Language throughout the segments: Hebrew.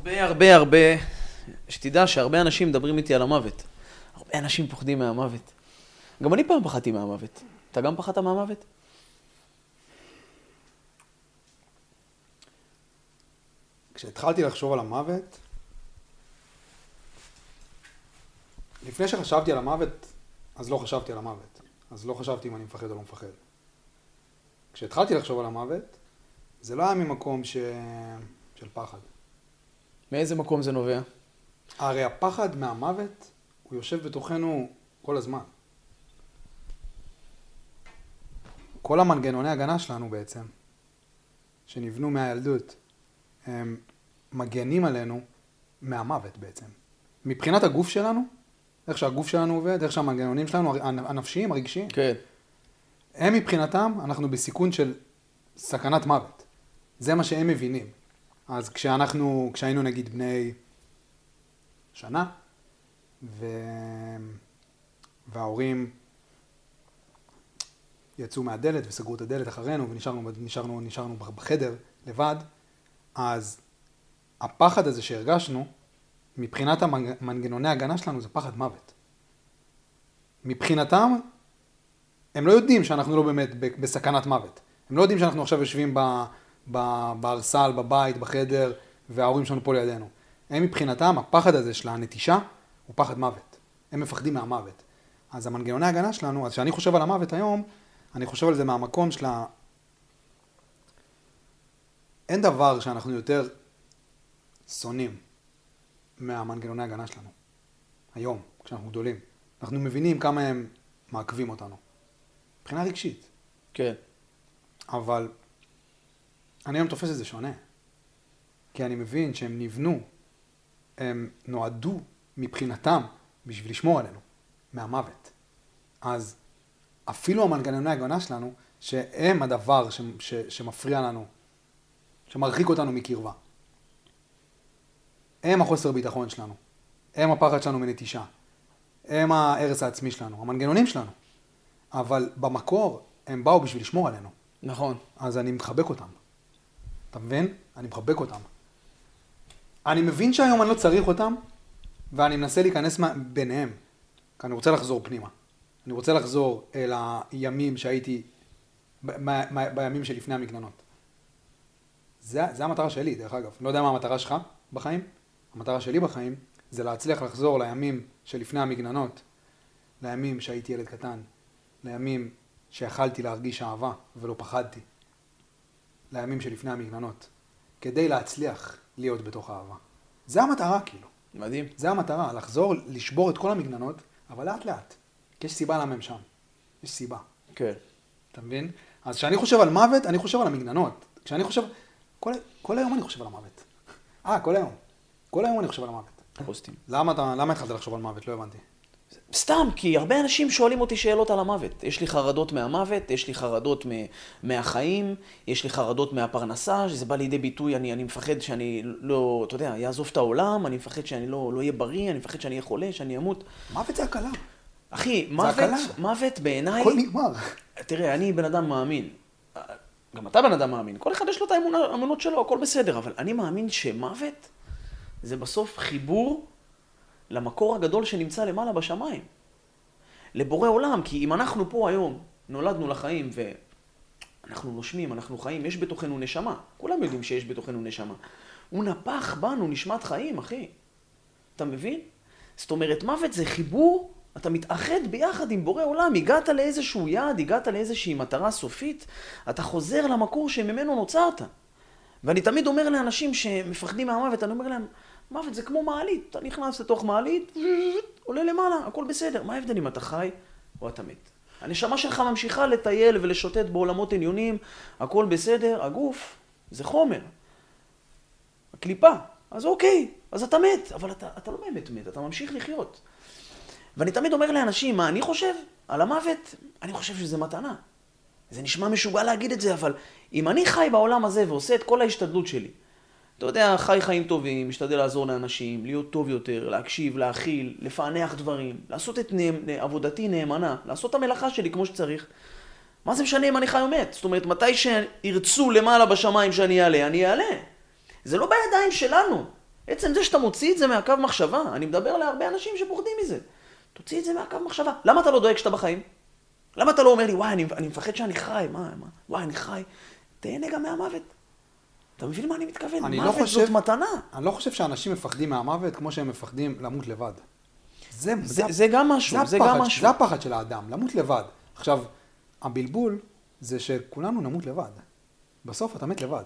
הרבה הרבה הרבה, שתדע שהרבה אנשים מדברים איתי על המוות. הרבה אנשים פוחדים מהמוות. גם אני פעם פחדתי מהמוות. אתה גם פחדת מהמוות? כשהתחלתי לחשוב על המוות, לפני שחשבתי על המוות, אז לא חשבתי על המוות. אז לא חשבתי אם אני מפחד או לא מפחד. כשהתחלתי לחשוב על המוות, זה לא היה ממקום ש... של פחד. מאיזה מקום זה נובע? הרי הפחד מהמוות, הוא יושב בתוכנו כל הזמן. כל המנגנוני הגנה שלנו בעצם, שנבנו מהילדות, הם מגנים עלינו מהמוות בעצם. מבחינת הגוף שלנו, איך שהגוף שלנו עובד, איך שהמנגנונים שלנו, הנפשיים, הרגשיים, כן. הם מבחינתם, אנחנו בסיכון של סכנת מוות. זה מה שהם מבינים. אז כשאנחנו, כשהיינו נגיד בני שנה, ו... וההורים יצאו מהדלת וסגרו את הדלת אחרינו ונשארנו נשארנו, נשארנו בחדר לבד, אז הפחד הזה שהרגשנו, מבחינת המנגנוני ההגנה שלנו זה פחד מוות. מבחינתם, הם לא יודעים שאנחנו לא באמת בסכנת מוות. הם לא יודעים שאנחנו עכשיו יושבים בארסל, בבית, בחדר, וההורים שלנו פה לידינו. הם מבחינתם, הפחד הזה של הנטישה הוא פחד מוות. הם מפחדים מהמוות. אז המנגנוני ההגנה שלנו, אז כשאני חושב על המוות היום, אני חושב על זה מהמקום של ה... אין דבר שאנחנו יותר שונאים מהמנגנוני ההגנה שלנו. היום, כשאנחנו גדולים. אנחנו מבינים כמה הם מעכבים אותנו. מבחינה רגשית. כן. אבל אני היום תופס את זה שונה. כי אני מבין שהם נבנו, הם נועדו מבחינתם בשביל לשמור עלינו מהמוות. אז אפילו המנגנוני ההגנה שלנו, שהם הדבר ש, ש, שמפריע לנו, שמרחיק אותנו מקרבה. הם החוסר ביטחון שלנו, הם הפחד שלנו מנטישה, הם ההרס העצמי שלנו, המנגנונים שלנו. אבל במקור הם באו בשביל לשמור עלינו. נכון. אז אני מחבק אותם. אתה מבין? אני מחבק אותם. אני מבין שהיום אני לא צריך אותם, ואני מנסה להיכנס ביניהם, כי אני רוצה לחזור פנימה. אני רוצה לחזור אל הימים שהייתי, ב- ב- בימים שלפני המגננות. זה, זה המטרה שלי, דרך אגב. לא יודע מה המטרה שלך בחיים, המטרה שלי בחיים זה להצליח לחזור לימים שלפני המגננות, לימים שהייתי ילד קטן, לימים שיכלתי להרגיש אהבה ולא פחדתי, לימים שלפני המגננות, כדי להצליח להיות בתוך האהבה. זה המטרה כאילו. מדהים. זה המטרה, לחזור, לשבור את כל המגננות, אבל לאט לאט. כי יש סיבה למה הם שם. יש סיבה. כן. אתה מבין? אז כשאני חושב על מוות, אני חושב על המגננות. כשאני חושב, כל, כל היום אני חושב על המוות. אה, כל היום. כל היום אני חושב על המוות. פוסטים. למה, אתה, למה התחלת לחשוב על מוות? לא הבנתי. סתם, כי הרבה אנשים שואלים אותי שאלות על המוות. יש לי חרדות מהמוות, יש לי חרדות מ- מהחיים, יש לי חרדות מהפרנסה, שזה בא לידי ביטוי, אני, אני מפחד שאני לא, אתה יודע, יעזוב את העולם, אני מפחד שאני לא אהיה לא בריא, אני מפחד שאני אהיה חולה, שאני אמות. מוות זה הקלה. אחי, מוות, הקלה. מוות בעיניי... הכל נגמר. תראה, אני בן אדם מאמין. גם אתה בן אדם מאמין. כל אחד יש לו את האמונות שלו, הכל בסדר, אבל אני מאמין שמוות זה בסוף חיבור למקור הגדול שנמצא למעלה בשמיים. לבורא עולם, כי אם אנחנו פה היום, נולדנו לחיים ואנחנו נושמים, אנחנו חיים, יש בתוכנו נשמה. כולם יודעים שיש בתוכנו נשמה. הוא נפח בנו נשמת חיים, אחי. אתה מבין? זאת אומרת, מוות זה חיבור, אתה מתאחד ביחד עם בורא עולם, הגעת לאיזשהו יעד, הגעת לאיזושהי מטרה סופית, אתה חוזר למקור שממנו נוצרת. ואני תמיד אומר לאנשים שמפחדים מהמוות, אני אומר להם, מוות זה כמו מעלית, אתה נכנס לתוך מעלית, עולה למעלה, הכל בסדר. מה ההבדל אם אתה חי או אתה מת? הנשמה שלך ממשיכה לטייל ולשוטט בעולמות עליונים, הכל בסדר, הגוף זה חומר. הקליפה, אז אוקיי, אז אתה מת, אבל אתה, אתה לא באמת מת, אתה ממשיך לחיות. ואני תמיד אומר לאנשים, מה אני חושב על המוות? אני חושב שזה מתנה. זה נשמע משוגע להגיד את זה, אבל אם אני חי בעולם הזה ועושה את כל ההשתדלות שלי, אתה יודע, חי חיים טובים, משתדל לעזור לאנשים, להיות טוב יותר, להקשיב, להכיל, לפענח דברים, לעשות את נאמ... עבודתי נאמנה, לעשות את המלאכה שלי כמו שצריך. מה זה משנה אם אני חי או מת? זאת אומרת, מתי שירצו למעלה בשמיים שאני אעלה, אני אעלה. זה לא בידיים שלנו. עצם זה שאתה מוציא את זה מהקו מחשבה, אני מדבר להרבה אנשים שפוחדים מזה. תוציא את זה מהקו מחשבה. למה אתה לא דואג שאתה בחיים? למה אתה לא אומר לי, וואי, אני, אני מפחד שאני חי, מה, מה, וואי, אני חי. תהנה גם מהמוות. אתה מבין מה אני מתכוון? אני לא מוות חושב- זאת מתנה. אני לא חושב שאנשים מפחדים מהמוות כמו שהם מפחדים למות לבד. זה, זה, זה גם משהו, זה, הפחד, גם משהו. זה הפחד של האדם, למות לבד. עכשיו, הבלבול זה שכולנו נמות לבד. בסוף אתה מת לבד.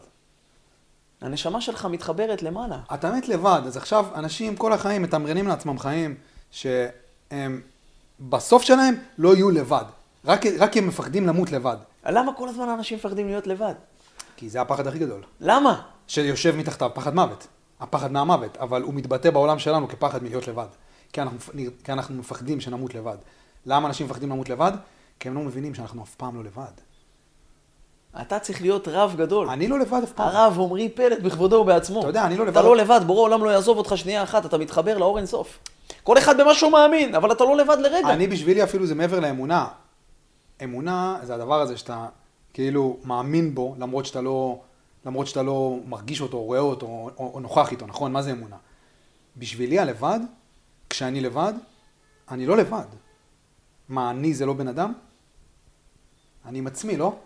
הנשמה שלך מתחברת למעלה. אתה מת לבד, אז עכשיו אנשים כל החיים מתמרנים לעצמם חיים שהם בסוף שלהם לא יהיו לבד. רק, רק כי הם מפחדים למות לבד. למה כל הזמן אנשים מפחדים להיות לבד? כי זה הפחד הכי גדול. למה? שיושב מתחתיו, פחד מוות. הפחד מהמוות, אבל הוא מתבטא בעולם שלנו כפחד מלהיות לבד. כי אנחנו, כי אנחנו מפחדים שנמות לבד. למה אנשים מפחדים למות לבד? כי הם לא מבינים שאנחנו אף פעם לא לבד. אתה צריך להיות רב גדול. אני לא לבד אף פעם. הרב עמרי פלד בכבודו ובעצמו. אתה יודע, אני לא אתה לבד. לא לבד, בורא עולם לא יעזוב אותך שנייה אחת, אתה מתחבר לאור אינסוף. כל אחד במה שהוא מאמין, אבל אתה לא לבד לרגע. אני בשבילי אפילו זה מעבר לאמונה. אמונה זה הדבר הזה שאתה כאילו מאמין בו, למרות שאתה לא, למרות שאתה לא מרגיש אותו, רואה אותו, או, או נוכח איתו, נכון? מה זה אמונה? בשבילי הלבד, כשאני לבד, אני לא לבד. מה, אני זה לא בן אדם? אני עם עצמי, לא?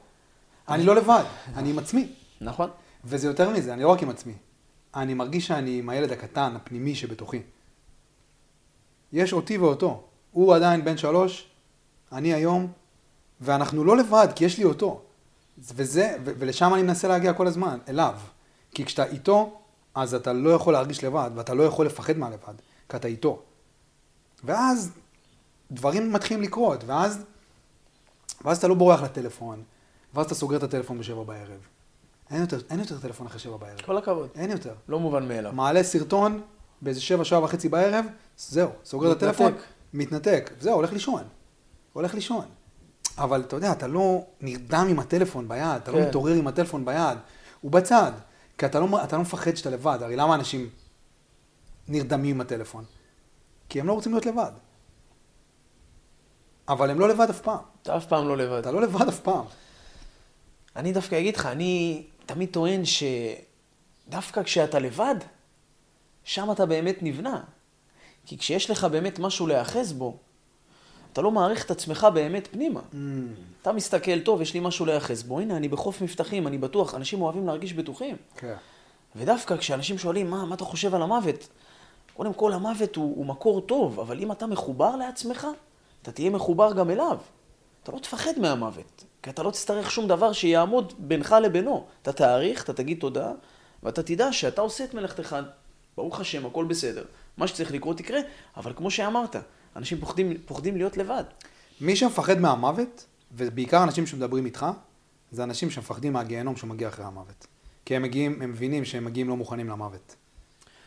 אני לא לבד, אני עם עצמי. נכון. וזה יותר מזה, אני לא רק עם עצמי. אני מרגיש שאני עם הילד הקטן, הפנימי שבתוכי. יש אותי ואותו. הוא עדיין בן שלוש, אני היום, ואנחנו לא לבד, כי יש לי אותו. וזה, ו- ולשם אני מנסה להגיע כל הזמן, אליו. כי כשאתה איתו, אז אתה לא יכול להרגיש לבד, ואתה לא יכול לפחד מהלבד, כי אתה איתו. ואז דברים מתחילים לקרות, ואז, ואז אתה לא בורח לטלפון, ואז אתה סוגר את הטלפון בשבע בערב. אין יותר, אין יותר טלפון אחרי שבע בערב. כל הכבוד. אין יותר. לא מובן מאליו. מעלה סרטון באיזה שבע, שעה וחצי בערב, זהו, סוגר את מתנתק. הטלפון, מתנתק, זהו, הולך לישון. הולך לישון. אבל אתה יודע, אתה לא נרדם עם הטלפון ביד, אתה לא כן. מתעורר עם הטלפון ביד, הוא בצד. כי אתה לא, אתה לא מפחד שאתה לבד, הרי למה אנשים נרדמים עם הטלפון? כי הם לא רוצים להיות לבד. אבל הם לא לבד אף פעם. אתה אף פעם לא לבד. אתה לא לבד אף פעם. אני דווקא אגיד לך, אני תמיד טוען שדווקא כשאתה לבד, שם אתה באמת נבנה. כי כשיש לך באמת משהו להיאחז בו, אתה לא מעריך את עצמך באמת פנימה. אתה מסתכל, טוב, יש לי משהו להיאחז בו, הנה, אני בחוף מבטחים, אני בטוח, אנשים אוהבים להרגיש בטוחים. כן. ודווקא כשאנשים שואלים, מה, מה אתה חושב על המוות? קודם כל, המוות הוא, הוא מקור טוב, אבל אם אתה מחובר לעצמך, אתה תהיה מחובר גם אליו. אתה לא תפחד מהמוות, כי אתה לא תצטרך שום דבר שיעמוד בינך לבינו. אתה תעריך, אתה תגיד תודה, ואתה תדע שאתה עושה את מלאכתך, ברוך השם, הכל בסדר. מה שצריך לקרות יקרה, אבל כמו שאמרת, אנשים פוחדים, פוחדים להיות לבד. מי שמפחד מהמוות, ובעיקר אנשים שמדברים איתך, זה אנשים שמפחדים מהגיהנום שמגיע אחרי המוות. כי הם מגיעים, הם מבינים שהם מגיעים לא מוכנים למוות.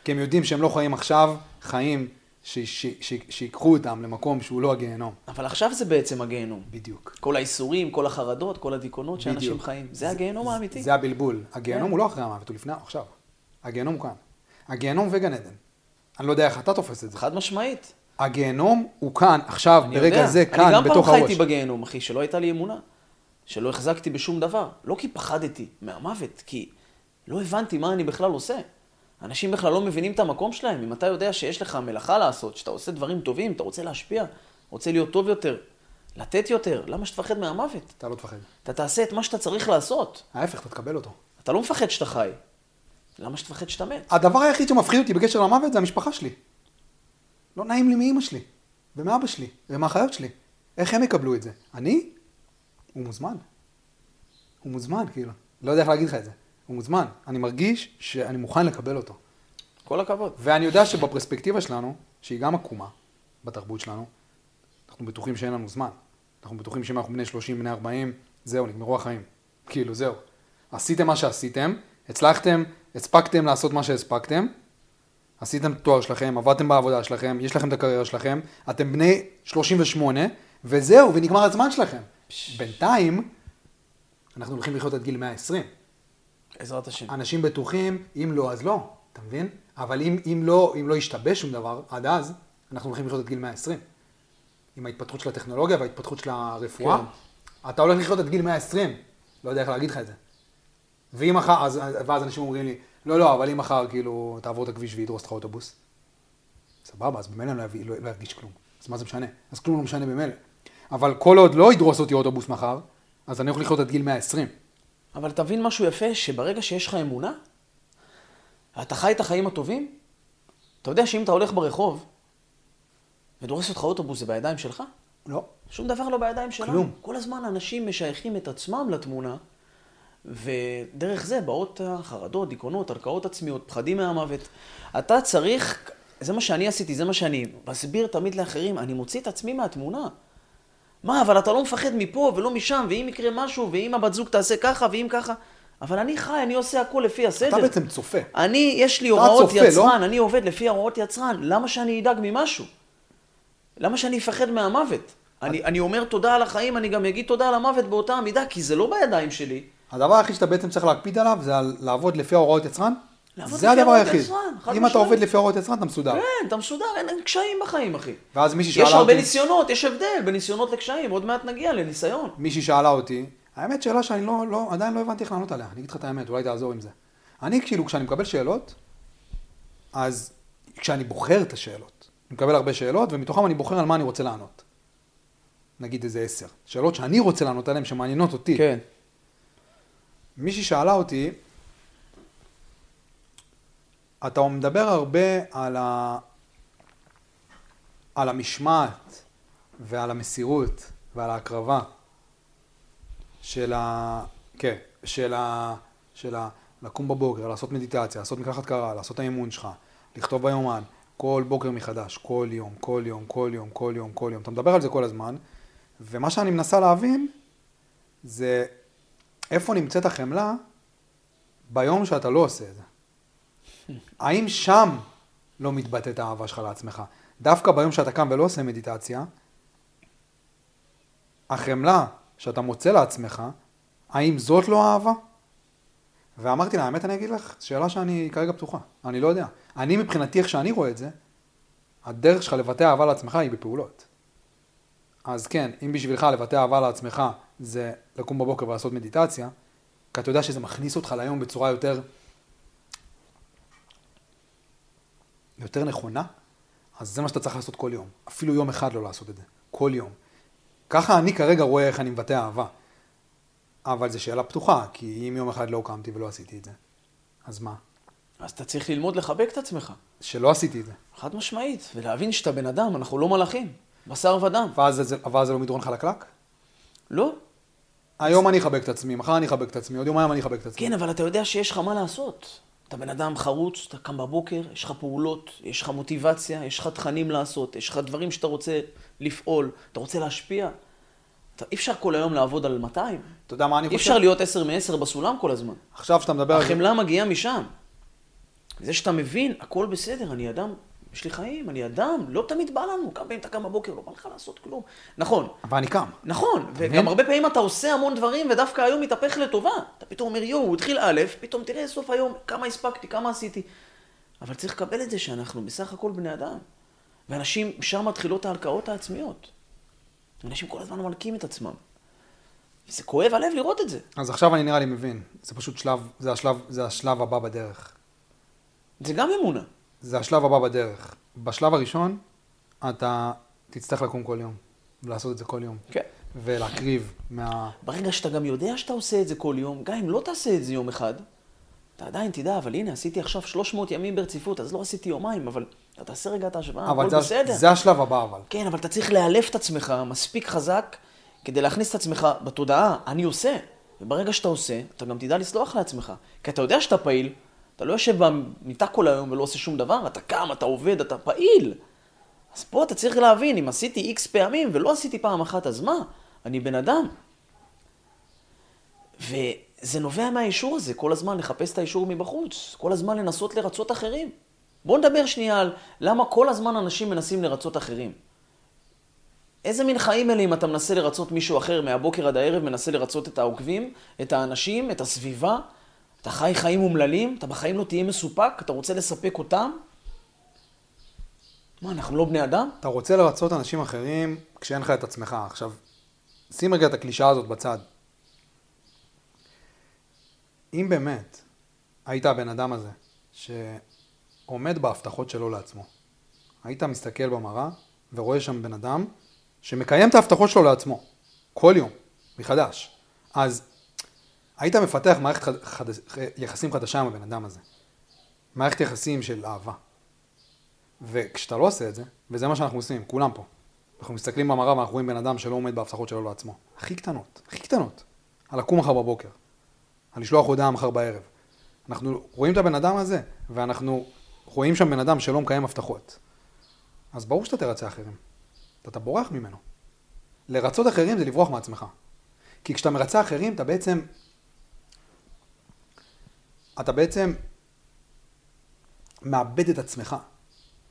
כי הם יודעים שהם לא חיים עכשיו חיים ש- ש- ש- שיקחו אותם למקום שהוא לא הגיהנום. אבל עכשיו זה בעצם הגיהנום. בדיוק. כל האיסורים, כל החרדות, כל הדיכאונות שאנשים בדיוק. חיים. זה הגיהנום האמיתי. זה הבלבול. הגיהנום כן. הוא לא אחרי המוות, הוא לפני, עכשיו. הגיהנום כאן. הגיהנום וגן עדן. אני לא יודע איך אתה תופס את זה. חד משמעית. הגיהנום הוא כאן, עכשיו, ברגע יודע. זה, כאן, אני גם בתוך פעם הראש. חייתי בגיהנום, אחי, שלא הייתה לי אמונה. שלא החזקתי בשום דבר. לא כי פחדתי מהמוות, כי לא הבנתי מה אני בכלל עושה. אנשים בכלל לא מבינים את המקום שלהם. אם אתה יודע שיש לך מלאכה לעשות, שאתה עושה דברים טובים, אתה רוצה להשפיע, רוצה להיות טוב יותר, לתת יותר, למה שתפחד מהמוות? אתה לא תפחד. אתה תעשה את מה שאתה צריך לעשות. ההפך, אתה תקבל אותו. אתה לא מפחד שאתה חי. למה שתפחד שאתה מת? הדבר היחיד שמפחיד אותי בקשר למוות זה המשפחה שלי. לא נעים לי מאימא שלי, ומאבא שלי, ומהאחיות שלי. איך הם יקבלו את זה? אני? הוא מוזמן. הוא מוזמן, כאילו. לא יודע איך להגיד לך את זה. הוא מוזמן. אני מרגיש שאני מוכן לקבל אותו. כל הכבוד. ואני יודע שבפרספקטיבה שלנו, שהיא גם עקומה בתרבות שלנו, אנחנו בטוחים שאין לנו זמן. אנחנו בטוחים שאם אנחנו בני 30, בני 40, זהו, נגמרו החיים. כאילו, זהו. עשיתם מה שעשיתם, הצלחתם, הספקתם לעשות מה שהספקתם, עשיתם את התואר שלכם, עבדתם בעבודה שלכם, יש לכם את הקריירה שלכם, אתם בני 38, וזהו, ונגמר הזמן שלכם. בינתיים, אנחנו הולכים לחיות עד גיל 120. בעזרת השם. אנשים בטוחים, אם לא, אז לא, אתה מבין? אבל אם, אם, לא, אם לא ישתבש שום דבר, עד אז, אנחנו הולכים לחיות עד גיל 120. עם ההתפתחות של הטכנולוגיה וההתפתחות של הרפואה, כן. אתה הולך לחיות עד גיל 120, לא יודע איך להגיד לך את זה. ואם אחר, אז, ואז אנשים אומרים לי, לא, לא, אבל אם מחר כאילו תעבור את הכביש וידרוס אותך אוטובוס, סבבה, אז במילא אני לא, לא, לא ירגיש כלום. אז מה זה משנה? אז כלום לא משנה במילא. אבל כל עוד לא ידרוס אותי אוטובוס מחר, אז אני יכול לחיות עד גיל 120. אבל תבין משהו יפה, שברגע שיש לך אמונה, אתה חי את החיים הטובים, אתה יודע שאם אתה הולך ברחוב, ודורס אותך אוטובוס, זה בידיים שלך? לא. שום דבר לא בידיים שלנו. כלום. כל הזמן אנשים משייכים את עצמם לתמונה, ודרך זה באות חרדות, דיכאונות, הלקאות עצמיות, פחדים מהמוות. אתה צריך, זה מה שאני עשיתי, זה מה שאני מסביר תמיד לאחרים, אני מוציא את עצמי מהתמונה. מה, אבל אתה לא מפחד מפה ולא משם, ואם יקרה משהו, ואם הבת זוג תעשה ככה, ואם ככה. אבל אני חי, אני עושה הכל לפי הסדר. אתה בעצם צופה. אני, יש לי הוראות צופה, לא? יצרן, אני עובד לפי הוראות יצרן. למה שאני אדאג ממשהו? למה שאני אפחד מהמוות? אני, אני אומר תודה על החיים, אני גם אגיד תודה על המוות באותה המידה, כי זה לא בידיים שלי. הדבר היחיד שאתה בעצם צריך להקפיד עליו זה על לעבוד לפי ההוראות יצרן. לעבוד זה לפי הדבר היחיד. אם אתה. עובד לפי ההוראות יצרן, אתה מסודר. כן, אתה מסודר, אין, אין קשיים בחיים, אחי. ואז מישהי יש שאלה הרבה אותי, ניסיונות, יש הבדל בין ניסיונות לקשיים, עוד מעט נגיע לניסיון. מישהי שאלה אותי, האמת שאלה שאני לא, לא, עדיין לא הבנתי איך לענות עליה, אני אגיד לך את האמת, אולי תעזור עם זה. אני כאילו, כשאני מקבל שאלות, אז כשאני בוחר את השאלות, אני מקבל הרבה שאלות, ומתוכם אני בוחר על מה אני רוצה לענות. נגיד איזה עשר. שאלות שאני רוצה לענות עליהן, שמעניינות אותי. כן. מישהי שאלה אותי, אתה מדבר הרבה על, ה... על המשמעת ועל המסירות ועל ההקרבה של ה... כן, של ה... של ה... לקום בבוקר, לעשות מדיטציה, לעשות מקלחת קרה, לעשות האימון שלך, לכתוב ביומן, כל בוקר מחדש, כל יום, כל יום, כל יום, כל יום, כל יום. אתה מדבר על זה כל הזמן, ומה שאני מנסה להבין זה איפה נמצאת החמלה ביום שאתה לא עושה את זה. האם שם לא מתבטאת האהבה שלך לעצמך? דווקא ביום שאתה קם ולא עושה מדיטציה, החמלה שאתה מוצא לעצמך, האם זאת לא אהבה? ואמרתי לה, האמת אני אגיד לך, שאלה שאני כרגע פתוחה, אני לא יודע. אני מבחינתי, איך שאני רואה את זה, הדרך שלך לבטא אהבה לעצמך היא בפעולות. אז כן, אם בשבילך לבטא אהבה לעצמך זה לקום בבוקר ולעשות מדיטציה, כי אתה יודע שזה מכניס אותך ליום בצורה יותר, יותר נכונה, אז זה מה שאתה צריך לעשות כל יום. אפילו יום אחד לא לעשות את זה. כל יום. ככה אני כרגע רואה איך אני מבטא אהבה. אבל זו שאלה פתוחה, כי אם יום אחד לא קמתי ולא עשיתי את זה, אז מה? אז אתה צריך ללמוד לחבק את עצמך. שלא עשיתי את זה. חד משמעית, ולהבין שאתה בן אדם, אנחנו לא מלאכים. בשר ודם. ואז זה, ואז זה לא מדרון חלקלק? לא. היום אני אחבק את עצמי, מחר אני אחבק את עצמי, עוד יומיים אני אחבק את עצמי. כן, אבל אתה יודע שיש לך מה לעשות. אתה בן אדם חרוץ, אתה קם בבוקר, יש לך פעולות, יש לך מוטיבציה, יש לך תכנים לעשות, יש לך דברים שאתה רוצה לפעול, אתה רוצה להשפיע. אתה, אי אפשר כל היום לעבוד על 200. אתה יודע מה אני אי חושב? אפשר להיות 10 מ-10 בסולם כל הזמן. עכשיו שאתה מדבר החמלה מגיעה משם. זה שאתה מבין, הכל בסדר, אני אדם, יש לי חיים, אני אדם, לא תמיד בא לנו. כמה פעמים אתה קם בבוקר, לא בא לך לעשות כלום. נכון, אבל אני קם. נכון? וגם הרבה פעמים אתה עושה המון דברים, ודווקא היום מתהפך לטובה. אתה פתאום אומר, יואו, הוא התחיל א', פתאום תראה סוף היום, כמה הספקתי, כמה עשיתי. אבל צריך לקבל את זה שאנחנו בסך הכל בני אדם. ואנשים, שם מתחילות ההלקאות העצמיות. אנשים כל הזמן מלקים את עצמם. וזה כואב הלב לראות את זה. אז עכשיו אני נראה לי מבין. זה פשוט שלב, זה השלב, זה השלב הבא בדרך. זה גם אמונה. זה השלב הבא בדרך. בשלב הראשון, אתה תצטרך לקום כל יום, ולעשות את זה כל יום. כן. ולהקריב מה... ברגע שאתה גם יודע שאתה עושה את זה כל יום, גם אם לא תעשה את זה יום אחד, אתה עדיין תדע, אבל הנה, עשיתי עכשיו 300 ימים ברציפות, אז לא עשיתי יומיים, אבל אתה תעשה רגע את ההשוואה, הכל זה, בסדר. זה השלב הבא אבל. כן, אבל אתה צריך לאלף את עצמך מספיק חזק כדי להכניס את עצמך בתודעה, אני עושה. וברגע שאתה עושה, אתה גם תדע לסלוח לעצמך. כי אתה יודע שאתה פעיל, אתה לא יושב במיטה כל היום ולא עושה שום דבר, אתה קם, אתה עובד, אתה פעיל. אז פה אתה צריך להבין, אם עשיתי איקס פעמים ולא עשיתי פעם אחת, אז מה? אני בן אדם. וזה נובע מהאישור הזה, כל הזמן לחפש את האישור מבחוץ, כל הזמן לנסות לרצות אחרים. בואו נדבר שנייה על למה כל הזמן אנשים מנסים לרצות אחרים. איזה מין חיים אלה אם אתה מנסה לרצות מישהו אחר מהבוקר עד הערב, מנסה לרצות את העוקבים, את האנשים, את הסביבה? אתה חי חיים אומללים? אתה בחיים לא תהיה מסופק? אתה רוצה לספק אותם? מה, אנחנו לא בני אדם? אתה רוצה לרצות אנשים אחרים כשאין לך את עצמך. עכשיו, שים רגע את הקלישאה הזאת בצד. אם באמת היית הבן אדם הזה, שעומד בהבטחות שלו לעצמו. היית מסתכל במראה ורואה שם בן אדם שמקיים את ההבטחות שלו לעצמו, כל יום, מחדש. אז היית מפתח מערכת חד... חד... יחסים חדשה עם הבן אדם הזה. מערכת יחסים של אהבה. וכשאתה לא עושה את זה, וזה מה שאנחנו עושים, כולם פה. אנחנו מסתכלים במראה ואנחנו רואים בן אדם שלא עומד בהבטחות שלו לעצמו. הכי קטנות, הכי קטנות. על לקום מחר בבוקר. על לשלוח הודעה מחר בערב. אנחנו רואים את הבן אדם הזה, ואנחנו רואים שם בן אדם שלא מקיים הבטחות. אז ברור שאתה תרצה אחרים. אתה בורח ממנו. לרצות אחרים זה לברוח מעצמך. כי כשאתה מרצה אחרים, אתה בעצם... אתה בעצם מאבד את עצמך.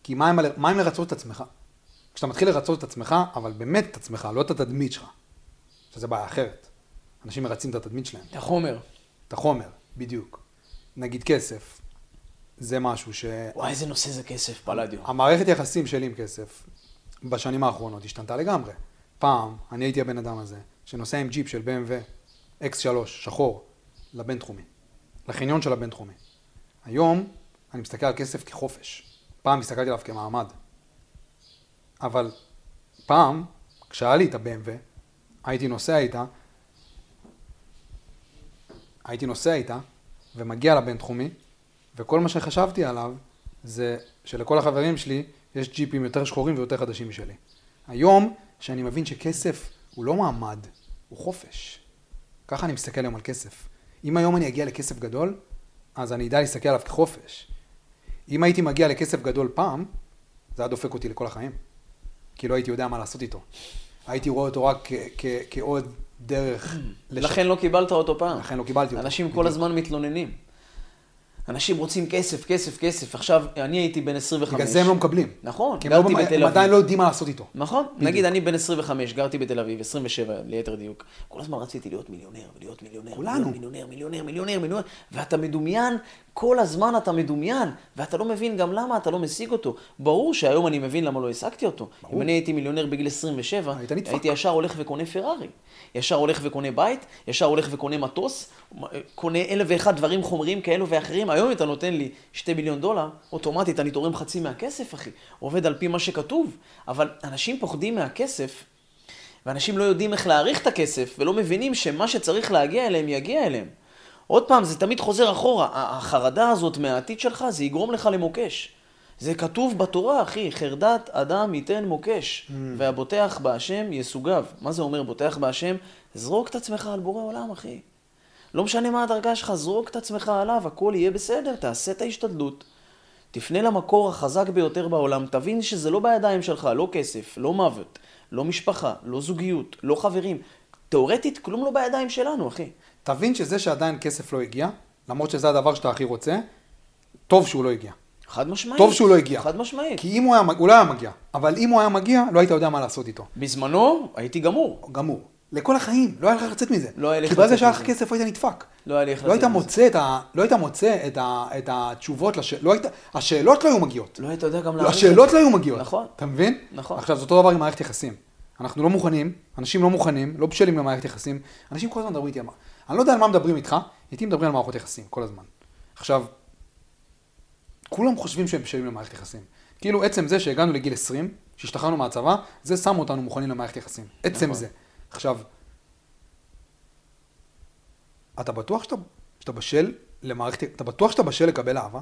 כי מה עם, מה עם לרצות את עצמך? כשאתה מתחיל לרצות את עצמך, אבל באמת את עצמך, לא את התדמית שלך, שזה בעיה אחרת. אנשים מרצים את התדמית שלהם. את החומר. את החומר, בדיוק. נגיד כסף, זה משהו ש... וואי, איזה נושא זה כסף, פלדיו. המערכת יחסים שלי עם כסף בשנים האחרונות השתנתה לגמרי. פעם, אני הייתי הבן אדם הזה, שנוסע עם ג'יפ של BMW X3, שחור, לבינתחומי, לחניון של הבינתחומי. היום, אני מסתכל על כסף כחופש. פעם הסתכלתי עליו כמעמד. אבל פעם, כשהיה לי את ה-BMW, הייתי נוסע איתה, הייתי נוסע איתה, ומגיע לבינתחומי, וכל מה שחשבתי עליו, זה שלכל החברים שלי יש ג'יפים יותר שחורים ויותר חדשים משלי. היום, שאני מבין שכסף הוא לא מעמד, הוא חופש. ככה אני מסתכל היום על כסף. אם היום אני אגיע לכסף גדול, אז אני אדע להסתכל עליו כחופש. אם הייתי מגיע לכסף גדול פעם, זה היה דופק אותי לכל החיים. כי לא הייתי יודע מה לעשות איתו. הייתי רואה אותו רק כעוד דרך... לכן לא קיבלת אותו פעם. לכן לא קיבלתי אותו. אנשים כל הזמן מתלוננים. אנשים רוצים כסף, כסף, כסף. עכשיו, אני הייתי בן 25. בגלל זה הם לא מקבלים. נכון, גרתי לא, בתל אביב. הם עדיין לא יודעים מה לעשות איתו. נכון. בדיוק. נגיד, אני בן 25, גרתי בתל אביב, 27 ליתר דיוק. כל הזמן רציתי להיות מיליונר, ולהיות מיליונר. כולנו. מיליונר, מיליונר, מיליונר, מיליונר. ואתה מדומיין, כל הזמן אתה מדומיין, ואתה לא מבין גם למה אתה לא משיג אותו. ברור שהיום אני מבין למה לא השגתי אותו. ברור. אם אני הייתי מיליונר בגיל 27, הייתי ישר הולך וקונה פרארי. ישר הולך וקונה בית, ישר הולך וקונה מטוס, קונה אלף ואחד דברים חומריים כאלו ואחרים. היום אם אתה נותן לי שתי מיליון דולר, אוטומטית אני תורם חצי מהכסף, אחי. עובד על פי מה שכתוב. אבל אנשים פוחדים מהכסף, ואנשים לא יודעים איך להעריך את הכסף, ולא מבינים שמה שצריך להגיע אליהם, יגיע אליהם. עוד פעם, זה תמיד חוזר אחורה. החרדה הזאת מהעתיד שלך, זה יגרום לך למוקש. זה כתוב בתורה, אחי, חרדת אדם ייתן מוקש, mm. והבוטח בהשם יסוגב. מה זה אומר בוטח בהשם? זרוק את עצמך על בורא עולם, אחי. לא משנה מה הדרגה שלך, זרוק את עצמך עליו, הכל יהיה בסדר, תעשה את ההשתדלות. תפנה למקור החזק ביותר בעולם, תבין שזה לא בידיים שלך, לא כסף, לא מוות, לא משפחה, לא זוגיות, לא חברים. תאורטית, כלום לא בידיים שלנו, אחי. תבין שזה שעדיין כסף לא הגיע, למרות שזה הדבר שאתה הכי רוצה, טוב שהוא לא הגיע. חד משמעית. טוב שהוא לא הגיע. חד משמעית. כי אם הוא היה, הוא לא היה מגיע. אבל אם הוא היה מגיע, לא היית יודע מה לעשות איתו. בזמנו הייתי גמור. גמור. לכל החיים, לא היה לך לצאת מזה. לא היה לי איך לצאת מזה. כי ברגע שהיה לך כסף היית נדפק. לא היה לי לא לצאת מזה. ה... לא היית מוצא את, ה... את התשובות, לש... לא היית... השאלות לא היו מגיעות. לא היית יודע גם להעריך. השאלות לא היו מגיעות. נכון. אתה מבין? נכון. עכשיו, זה אותו דבר עם מערכת יחסים. אנחנו לא מוכנים, אנשים לא מוכנים, לא בשלים למערכת יחסים. אנשים כל הזמן מדברים איתי על מה. אני לא יודע על מה מדברים איתך, איתי מדברים על מערכות יחסים, כל הזמן. עכשיו, כולם חושבים שהם בשלים למערכת יחסים. כאילו עצם זה שהגענו לגיל 20, שהשתחררנו מהצבא, זה שם אותנו מוכנים למערכת יחסים. עצם נכון. זה. עכשיו, אתה בטוח שאתה, שאתה בשל למערכת, אתה בטוח שאתה בשל לקבל אהבה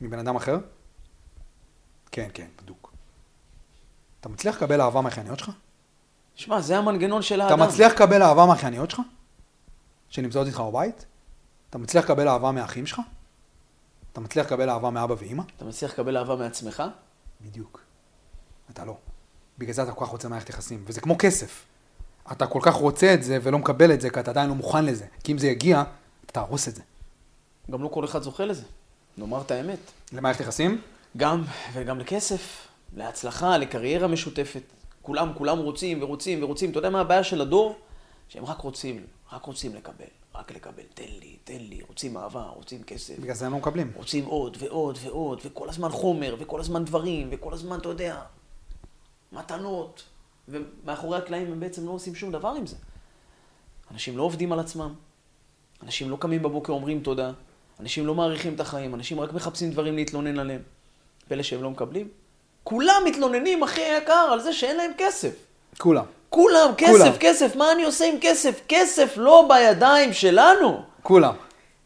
מבן אדם אחר? כן, כן, בדוק. אתה מצליח לקבל אהבה מהאחייניות שלך? שמע, זה המנגנון של האדם. אתה מצליח לקבל אהבה מהאחייניות שלך? שנמצאות איתך בבית? אתה מצליח לקבל אהבה מהאחים שלך? אתה מצליח לקבל אהבה מאבא ואימא? אתה מצליח לקבל אהבה מעצמך? בדיוק. אתה לא. בגלל זה אתה כל כך רוצה מערכת יחסים. וזה כמו כסף. אתה כל כך רוצה את זה ולא מקבל את זה, כי אתה עדיין לא מוכן לזה. כי אם זה יגיע, אתה תהרוס את זה. גם לא כל אחד זוכה לזה. נאמר את האמת. למערכת יחסים? גם, וגם לכסף, להצלחה, לקריירה משותפת. כולם, כולם רוצים ורוצים ורוצים. אתה יודע מה הבעיה של הדור? שהם רק רוצים, רק רוצים לקבל. רק לקבל, תן לי, תן לי, רוצים אהבה, רוצים כסף. בגלל זה הם לא מקבלים. רוצים עוד ועוד ועוד, וכל הזמן חומר, וכל הזמן דברים, וכל הזמן, אתה יודע, מתנות. ומאחורי הקלעים הם בעצם לא עושים שום דבר עם זה. אנשים לא עובדים על עצמם, אנשים לא קמים בבוקר אומרים תודה, אנשים לא מעריכים את החיים, אנשים רק מחפשים דברים להתלונן עליהם. פלא שהם לא מקבלים? כולם מתלוננים, אחי היקר, על זה שאין להם כסף. כולם. כולם, כסף, כולם. כסף, מה אני עושה עם כסף? כסף לא בידיים שלנו. כולם.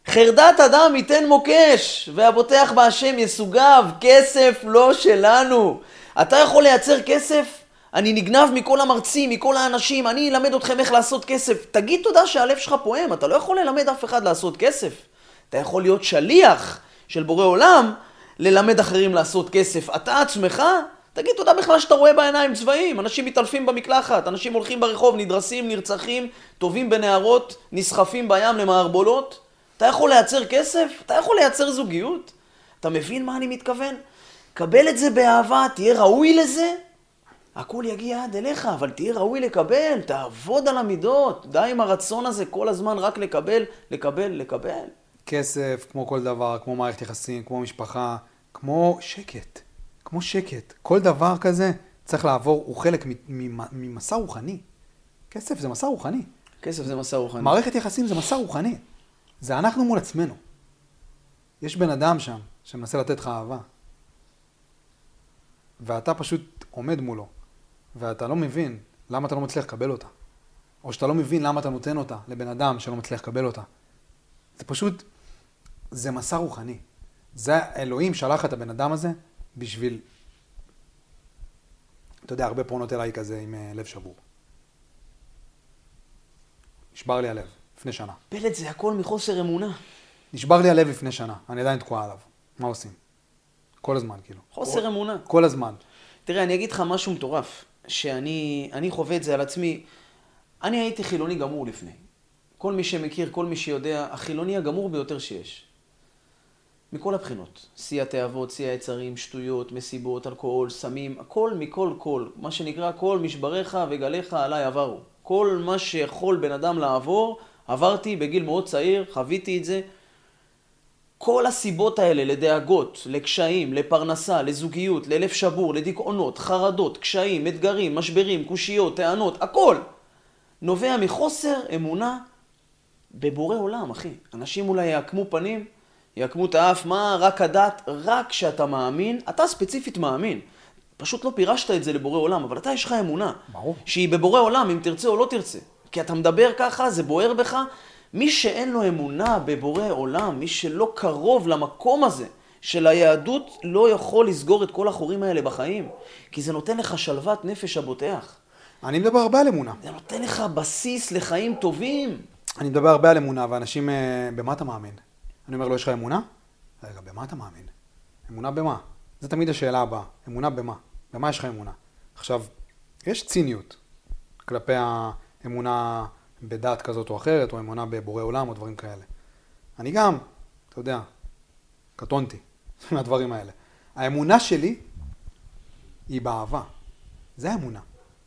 חרדת אדם ייתן מוקש, והבוטח בהשם יסוגב, כסף לא שלנו. אתה יכול לייצר כסף? אני נגנב מכל המרצים, מכל האנשים, אני אלמד אתכם איך לעשות כסף. תגיד תודה שהלב שלך פועם, אתה לא יכול ללמד אף אחד לעשות כסף. אתה יכול להיות שליח של בורא עולם, ללמד אחרים לעשות כסף. אתה עצמך, תגיד תודה בכלל שאתה רואה בעיניים צבעים. אנשים מתעלפים במקלחת, אנשים הולכים ברחוב, נדרסים, נרצחים, טובעים בנהרות, נסחפים בים למערבולות. אתה יכול לייצר כסף? אתה יכול לייצר זוגיות? אתה מבין מה אני מתכוון? קבל את זה באהבה, תהיה ראוי לזה, הכל יגיע עד אליך, אבל תהיה ראוי לקבל, תעבוד על המידות, די עם הרצון הזה כל הזמן רק לקבל, לקבל, לקבל. כסף, כמו כל דבר, כמו מערכת יחסים, כמו משפחה, כמו שקט. כמו שקט. כל דבר כזה צריך לעבור, הוא חלק ממסע רוחני. כסף זה מסע רוחני. כסף זה מסע רוחני. מערכת יחסים זה מסע רוחני. זה אנחנו מול עצמנו. יש בן אדם שם שמנסה לתת לך אהבה, ואתה פשוט עומד מולו, ואתה לא מבין למה אתה לא מצליח לקבל אותה. או שאתה לא מבין למה אתה נותן אותה לבן אדם שלא מצליח לקבל אותה. זה פשוט, זה מסע רוחני. זה אלוהים שלח את הבן אדם הזה בשביל, אתה יודע, הרבה פרונות אליי כזה עם אה, לב שבור. נשבר לי הלב לפני שנה. פלט זה הכל מחוסר אמונה. נשבר לי הלב לפני שנה, אני עדיין תקוע עליו. מה עושים? כל הזמן, כאילו. חוסר כל, אמונה. כל הזמן. תראה, אני אגיד לך משהו מטורף, שאני אני חווה את זה על עצמי. אני הייתי חילוני גמור לפני. כל מי שמכיר, כל מי שיודע, החילוני הגמור ביותר שיש. מכל הבחינות. שיא התאוות, שיא היצרים, שטויות, מסיבות, אלכוהול, סמים, הכל מכל כל. מה שנקרא, כל משבריך וגליך עליי עברו. כל מה שיכול בן אדם לעבור, עברתי בגיל מאוד צעיר, חוויתי את זה. כל הסיבות האלה לדאגות, לקשיים, לפרנסה, לזוגיות, ללב שבור, לדיכאונות, חרדות, קשיים, אתגרים, משברים, קושיות, טענות, הכל נובע מחוסר אמונה בבורא עולם, אחי. אנשים אולי יעקמו פנים, יעקמו את האף, מה, רק הדת, רק כשאתה מאמין, אתה ספציפית מאמין. פשוט לא פירשת את זה לבורא עולם, אבל אתה יש לך אמונה. ברור. שהיא בבורא עולם, אם תרצה או לא תרצה. כי אתה מדבר ככה, זה בוער בך. מי שאין לו אמונה בבורא עולם, מי שלא קרוב למקום הזה של היהדות, לא יכול לסגור את כל החורים האלה בחיים. כי זה נותן לך שלוות נפש הבוטח. אני מדבר הרבה על אמונה. זה נותן לך בסיס לחיים טובים. אני מדבר הרבה על אמונה, ואנשים, אה, במה אתה מאמין? אני אומר לו, יש לך אמונה? רגע, במה אתה מאמין? אמונה במה? זו תמיד השאלה הבאה. אמונה במה? במה יש לך אמונה? עכשיו, יש ציניות כלפי האמונה בדת כזאת או אחרת, או אמונה בבורא עולם, או דברים כאלה. אני גם, אתה יודע, קטונתי מהדברים האלה. האמונה שלי היא באהבה. זה האמונה.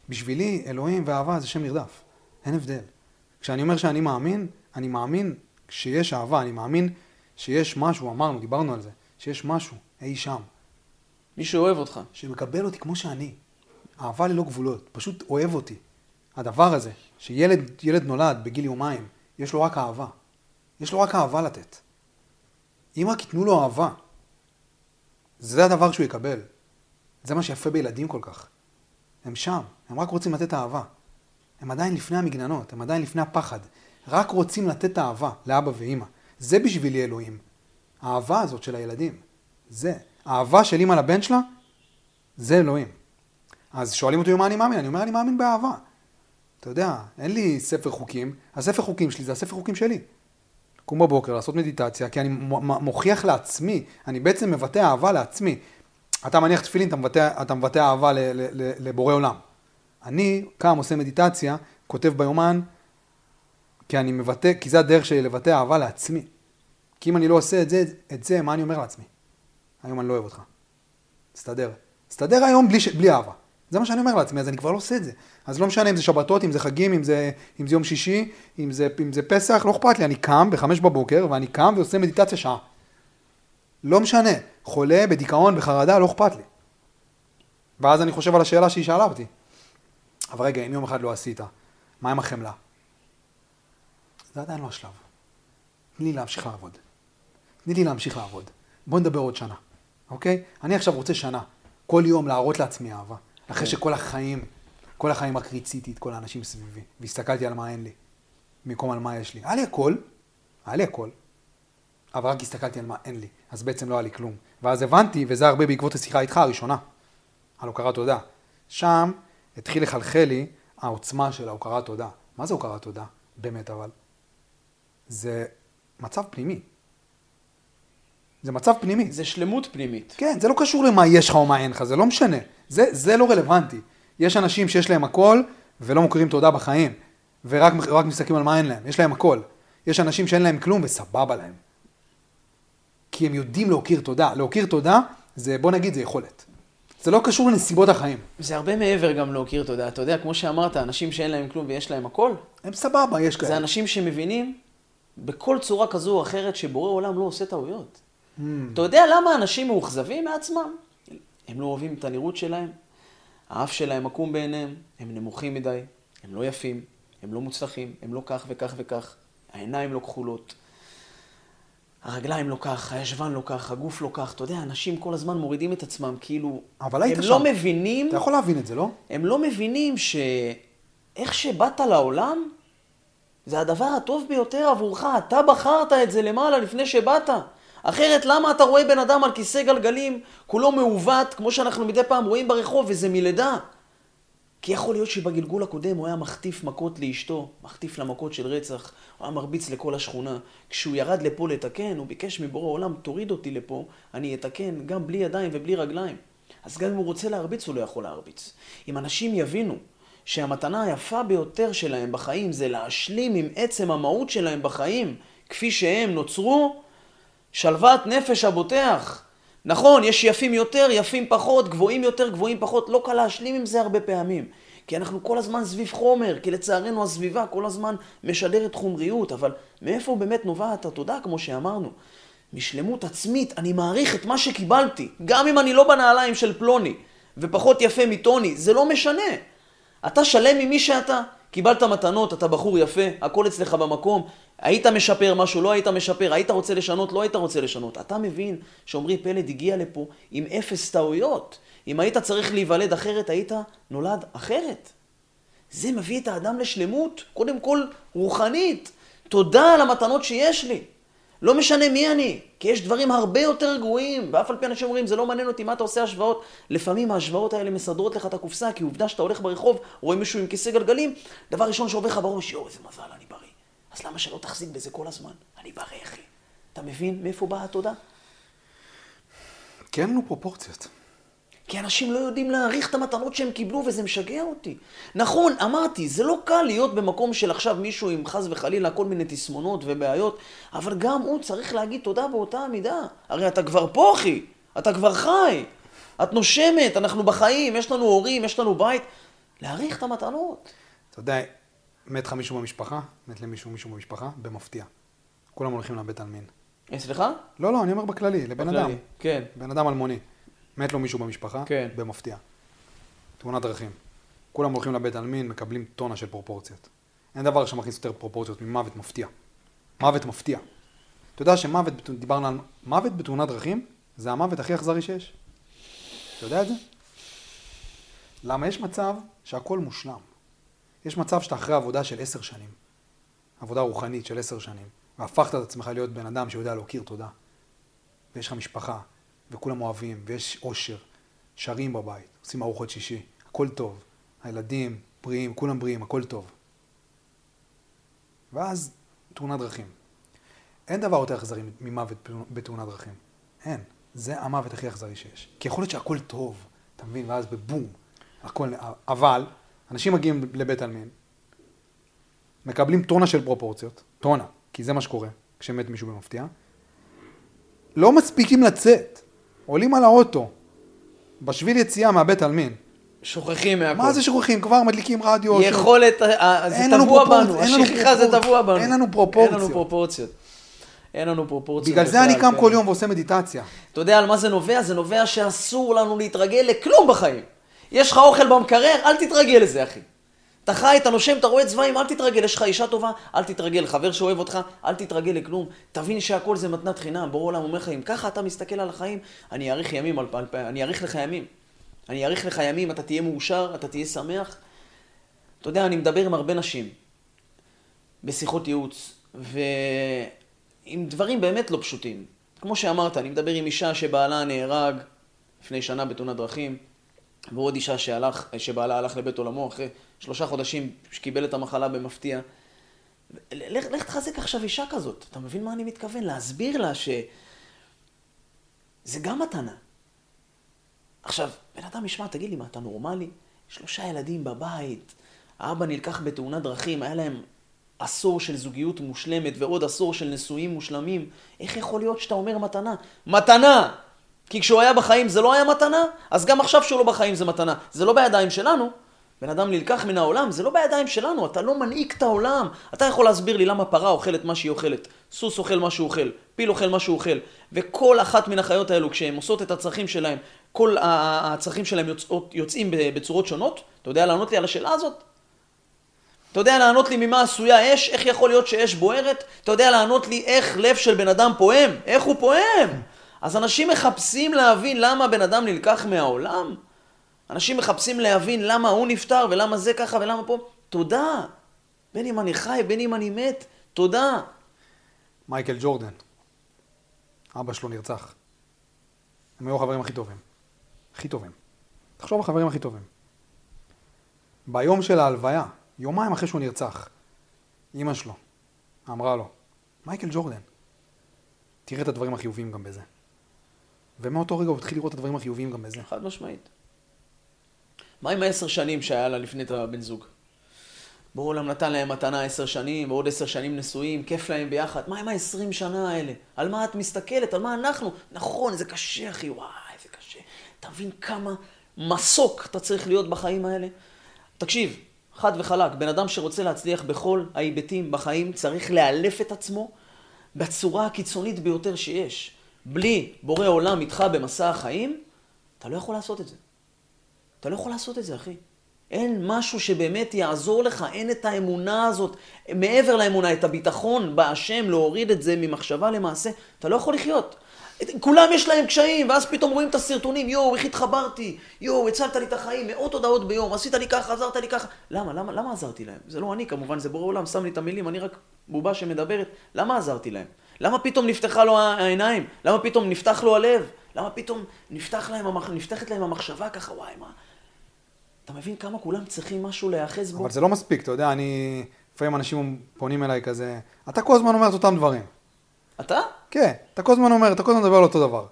בשבילי, אלוהים ואהבה זה שם נרדף. אין הבדל. כשאני אומר שאני מאמין, אני מאמין שיש אהבה, אני מאמין שיש משהו, אמרנו, דיברנו על זה, שיש משהו אי שם, מי שאוהב אותך. שמקבל אותי כמו שאני. אהבה ללא גבולות, פשוט אוהב אותי. הדבר הזה, שילד ילד נולד בגיל יומיים, יש לו רק אהבה. יש לו רק אהבה לתת. אם רק ייתנו לו אהבה, זה הדבר שהוא יקבל. זה מה שיפה בילדים כל כך. הם שם, הם רק רוצים לתת אהבה. הם עדיין לפני המגננות, הם עדיין לפני הפחד. רק רוצים לתת אהבה לאבא ואימא. זה בשבילי אלוהים. האהבה הזאת של הילדים. זה. האהבה של אימא לבן שלה, זה אלוהים. אז שואלים אותי מה אני מאמין, אני אומר אני מאמין באהבה. אתה יודע, אין לי ספר חוקים, הספר חוקים שלי זה הספר חוקים שלי. לקום בבוקר, לעשות מדיטציה, כי אני מוכיח לעצמי, אני בעצם מבטא אהבה לעצמי. אתה מניח תפילין, אתה מבטא, אתה מבטא אהבה לבורא עולם. אני קם, עושה מדיטציה, כותב ביומן, כי אני מבטא, כי זה הדרך שלי לבטא אהבה לעצמי. כי אם אני לא עושה את זה, את זה, מה אני אומר לעצמי? היום אני לא אוהב אותך. תסתדר. תסתדר היום בלי, ש... בלי אהבה. זה מה שאני אומר לעצמי, אז אני כבר לא עושה את זה. אז לא משנה אם זה שבתות, אם זה חגים, אם זה, אם זה יום שישי, אם זה, אם זה פסח, לא אכפת לי. אני קם בחמש בבוקר, ואני קם ועושה מדיטציה שעה. לא משנה. חולה, בדיכאון, בחרדה, לא אכפת לי. ואז אני חושב על השאלה שהיא שאלה אותי. אבל רגע, אם יום אחד לא עשית, מה עם החמלה? זה עדיין לא השלב. תני לי להמשיך לעבוד. תני לי להמשיך לעבוד. בוא נדבר עוד שנה, אוקיי? אני עכשיו רוצה שנה. כל יום להראות לעצמי אהבה. אחרי כן. שכל החיים, כל החיים רק ריציתי את כל האנשים סביבי, והסתכלתי על מה אין לי, במקום על מה יש לי. היה לי הכל, היה לי הכל, אבל רק הסתכלתי על מה אין לי, אז בעצם לא היה לי כלום. ואז הבנתי, וזה הרבה בעקבות השיחה איתך הראשונה, על הוקרת תודה. שם התחיל לחלחל לי העוצמה של ההוקרת תודה. מה זה הוקרת תודה? באמת אבל. זה מצב פנימי. זה מצב פנימי. זה שלמות פנימית. כן, זה לא קשור למה יש לך או מה אין לך, זה לא משנה. זה, זה לא רלוונטי. יש אנשים שיש להם הכל ולא מוכרים תודה בחיים, ורק רק מסתכלים על מה אין להם, יש להם הכל. יש אנשים שאין להם כלום וסבבה להם. כי הם יודעים להוקיר תודה. להוקיר תודה זה, בוא נגיד, זה יכולת. זה לא קשור לנסיבות החיים. זה הרבה מעבר גם להוקיר תודה. אתה יודע, כמו שאמרת, אנשים שאין להם כלום ויש להם הכל, הם סבבה, יש זה כאלה. אנשים שמבינים בכל צורה כזו או אחרת שבורא עולם לא עושה טעויות. Mm. אתה יודע למה אנשים מאוכזבים מעצמם? הם לא אוהבים את הנראות שלהם, האף שלהם עקום בעיניהם, הם נמוכים מדי, הם לא יפים, הם לא מוצלחים, הם לא כך וכך וכך, העיניים לא כחולות, הרגליים לא כך, הישבן לא כך, הגוף לא כך. אתה יודע, אנשים כל הזמן מורידים את עצמם, כאילו... אבל היית הם שם. לא מבינים, אתה יכול להבין את זה, לא? הם לא מבינים שאיך שבאת לעולם, זה הדבר הטוב ביותר עבורך. אתה בחרת את זה למעלה לפני שבאת. אחרת, למה אתה רואה בן אדם על כיסא גלגלים, כולו מעוות, כמו שאנחנו מדי פעם רואים ברחוב, וזה מלידה? כי יכול להיות שבגלגול הקודם הוא היה מחטיף מכות לאשתו, מחטיף לה מכות של רצח, הוא היה מרביץ לכל השכונה. כשהוא ירד לפה לתקן, הוא ביקש מבורא עולם, תוריד אותי לפה, אני אתקן גם בלי ידיים ובלי רגליים. אז גם אם הוא רוצה להרביץ, הוא לא יכול להרביץ. אם אנשים יבינו שהמתנה היפה ביותר שלהם בחיים זה להשלים עם עצם המהות שלהם בחיים, כפי שהם נוצרו, שלוות נפש הבוטח. נכון, יש יפים יותר, יפים פחות, גבוהים יותר, גבוהים פחות, לא קל להשלים עם זה הרבה פעמים. כי אנחנו כל הזמן סביב חומר, כי לצערנו הסביבה כל הזמן משדרת חומריות, אבל מאיפה באמת נובעת התודה, כמו שאמרנו? משלמות עצמית, אני מעריך את מה שקיבלתי, גם אם אני לא בנעליים של פלוני, ופחות יפה מטוני, זה לא משנה. אתה שלם ממי שאתה. קיבלת מתנות, אתה בחור יפה, הכל אצלך במקום, היית משפר משהו, לא היית משפר, היית רוצה לשנות, לא היית רוצה לשנות. אתה מבין שעמרי פלד הגיע לפה עם אפס טעויות. אם היית צריך להיוולד אחרת, היית נולד אחרת. זה מביא את האדם לשלמות, קודם כל רוחנית. תודה על המתנות שיש לי. לא משנה מי אני, כי יש דברים הרבה יותר גרועים, ואף על פי אנשים אומרים, זה לא מעניין אותי מה אתה עושה השוואות. לפעמים ההשוואות האלה מסדרות לך את הקופסה, כי עובדה שאתה הולך ברחוב, רואה מישהו עם כיסא גלגלים, דבר ראשון שעובר לך בראש, יואו, איזה מזל, אני בריא. אז למה שלא תחזיק בזה כל הזמן? אני בריא, אחי. אתה מבין מאיפה באה התודה? כי אין לנו פרופורציות. כי אנשים לא יודעים להעריך את המתנות שהם קיבלו, וזה משגע אותי. נכון, אמרתי, זה לא קל להיות במקום של עכשיו מישהו עם חס וחלילה כל מיני תסמונות ובעיות, אבל גם הוא צריך להגיד תודה באותה המידה. הרי אתה כבר פה, אחי. אתה כבר חי. את נושמת, אנחנו בחיים, יש לנו הורים, יש לנו בית. להעריך את המתנות. אתה יודע, מת לך מישהו במשפחה, מת למישהו מישהו במשפחה, במפתיע. כולם הולכים לבית עלמין. אה, סליחה? לא, לא, אני אומר בכללי, לבן בכללי, אדם. כן. בן אדם אלמוני. מת לו מישהו במשפחה, כן. במפתיע. תאונת דרכים. כולם הולכים לבית עלמין, מקבלים טונה של פרופורציות. אין דבר שמכניס יותר פרופורציות ממוות מפתיע. מוות מפתיע. אתה יודע שמוות, דיברנו על מוות בתאונת דרכים, זה המוות הכי אכזרי שיש. אתה יודע את זה? למה יש מצב שהכל מושלם. יש מצב שאתה אחרי עבודה של עשר שנים, עבודה רוחנית של עשר שנים, והפכת את עצמך להיות בן אדם שיודע להכיר תודה. ויש לך משפחה, וכולם אוהבים, ויש אושר, שרים בבית, עושים ארוחות שישי, הכל טוב. הילדים בריאים, כולם בריאים, הכל טוב. ואז תאונת דרכים. אין דבר יותר אכזרי ממוות בתאונת דרכים. אין. זה המוות הכי אכזרי שיש. כי יכול להיות שהכל טוב, אתה מבין? ואז בבום, הכל... אבל, אנשים מגיעים לבית עלמין, מקבלים טונה של פרופורציות, טונה, כי זה מה שקורה כשמת מישהו במפתיע, לא מספיקים לצאת, עולים על האוטו, בשביל יציאה מהבית עלמין. שוכחים מהכל. מה זה שוכחים? כבר מדליקים רדיו. יכולת, אה, זה אין לנו טבוע בנו, אין השכחה זה טבוע בנו. אין לנו אין פרופורציות. לנו פרופורציות. אין לנו פרופורציות. בגלל זה אני קם כן. כל יום ועושה מדיטציה. אתה יודע על מה זה נובע? זה נובע שאסור לנו להתרגל לכלום בחיים. יש לך אוכל במקרר, אל תתרגל לזה, אחי. אתה חי, אתה נושם, אתה רואה צבעים, אל תתרגל, יש לך אישה טובה, אל תתרגל, חבר שאוהב אותך, אל תתרגל לכלום. תבין שהכל זה מתנת חינם, בורא עולם אומר לך, אם ככה אתה מסתכל על החיים, אני אאריך ימים, על, על, אני אאריך לך ימים. אני אאריך לך ימים, אתה תהיה מאושר, אתה תהיה שמח. אתה יודע, אני מדבר עם הרבה נשים בשיחות ייעוץ, ועם דברים באמת לא פשוטים. כמו שאמרת, אני מדבר עם אישה שבעלה נהרג לפני שנה בתאונת דרכים, ועוד אישה שהלך, שבעלה הלך לבית עולמו אחרי שלושה חודשים שקיבל את המחלה במפתיע. לך, לך תחזק עכשיו אישה כזאת, אתה מבין מה אני מתכוון? להסביר לה ש... זה גם מתנה. עכשיו, בן אדם ישמע, תגיד לי, מה, אתה נורמלי? שלושה ילדים בבית, האבא נלקח בתאונת דרכים, היה להם עשור של זוגיות מושלמת ועוד עשור של נשואים מושלמים. איך יכול להיות שאתה אומר מתנה? מתנה! כי כשהוא היה בחיים זה לא היה מתנה, אז גם עכשיו שהוא לא בחיים זה מתנה. זה לא בידיים שלנו. בן אדם נלקח מן העולם, זה לא בידיים שלנו, אתה לא מנהיג את העולם. אתה יכול להסביר לי למה פרה אוכלת מה שהיא אוכלת, סוס אוכל מה שהוא אוכל, פיל אוכל מה שהוא אוכל, וכל אחת מן החיות האלו, כשהן עושות את הצרכים שלהן, כל הצרכים שלהן יוצאות, יוצאים בצורות שונות? אתה יודע לענות לי על השאלה הזאת? אתה יודע לענות לי ממה עשויה אש? איך יכול להיות שאש בוערת? אתה יודע לענות לי איך לב של בן אדם פועם? איך הוא פועם? אז אנשים מחפשים להבין למה בן אדם נלקח מהעולם? אנשים מחפשים להבין למה הוא נפטר ולמה זה ככה ולמה פה. תודה. בין אם אני חי, בין אם אני מת, תודה. מייקל ג'ורדן, אבא שלו נרצח. הם היו החברים הכי טובים. הכי טובים. תחשוב החברים הכי טובים. ביום של ההלוויה, יומיים אחרי שהוא נרצח, אימא שלו אמרה לו, מייקל ג'ורדן, תראה את הדברים החיוביים גם בזה. ומאותו רגע הוא התחיל לראות את הדברים החיוביים גם בזה. חד משמעית. מה עם העשר שנים שהיה לה לפני את הבן זוג? בורא עולם נתן להם מתנה עשר שנים, ועוד עשר שנים נשואים, כיף להם ביחד. מה עם העשרים שנה האלה? על מה את מסתכלת? על מה אנחנו? נכון, זה קשה, אחי, וואי, זה קשה. אתה מבין כמה מסוק אתה צריך להיות בחיים האלה? תקשיב, חד וחלק, בן אדם שרוצה להצליח בכל ההיבטים בחיים צריך לאלף את עצמו בצורה הקיצונית ביותר שיש. בלי בורא עולם איתך במסע החיים, אתה לא יכול לעשות את זה. אתה לא יכול לעשות את זה, אחי. אין משהו שבאמת יעזור לך, אין את האמונה הזאת, מעבר לאמונה, את הביטחון בהשם, להוריד את זה ממחשבה למעשה, אתה לא יכול לחיות. כולם יש להם קשיים, ואז פתאום רואים את הסרטונים, יואו, איך התחברתי, יואו, הצלת לי את החיים, מאות הודעות ביום, עשית לי ככה, עזרת לי ככה. למה, למה, למה עזרתי להם? זה לא אני כמובן, זה בורא עולם, שם לי את המילים, אני רק בובה שמדברת. למה עזרתי להם? למה פתאום נפתחה לו העיניים? למה פתאום נפתח לו הלב? למה פתאום נפתח להם, נפתחת להם המחשבה ככה, וואי, מה... אתה מבין כמה כולם צריכים משהו להיאחז בו? אבל זה לא מספיק, אתה יודע, אני... לפעמים אנשים פונים אליי כזה, אתה כל הזמן אומר את אותם דברים. אתה? כן, אתה כל הזמן אומר, אתה כל הזמן מדבר על אותו דבר.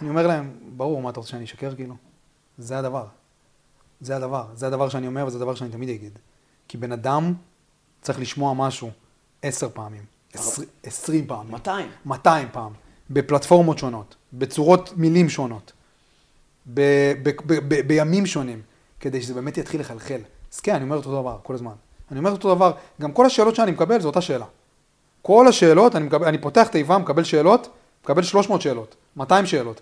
אני אומר להם, ברור, מה אתה רוצה שאני אשקר כאילו? זה הדבר. זה הדבר. זה הדבר שאני אומר וזה הדבר שאני תמיד אגיד. כי בן אדם צריך לשמוע משהו עשר פעמים, עשרים פעמים. 200. 200 פעם. בפלטפורמות שונות, בצורות מילים שונות, ב- ב- ב- ב- בימים שונים, כדי שזה באמת יתחיל לחלחל. אז כן, אני אומר אותו דבר כל הזמן. אני אומר אותו דבר, גם כל השאלות שאני מקבל זו אותה שאלה. כל השאלות, אני, מקבל, אני פותח תיבה, מקבל שאלות, מקבל 300 שאלות, 200 שאלות.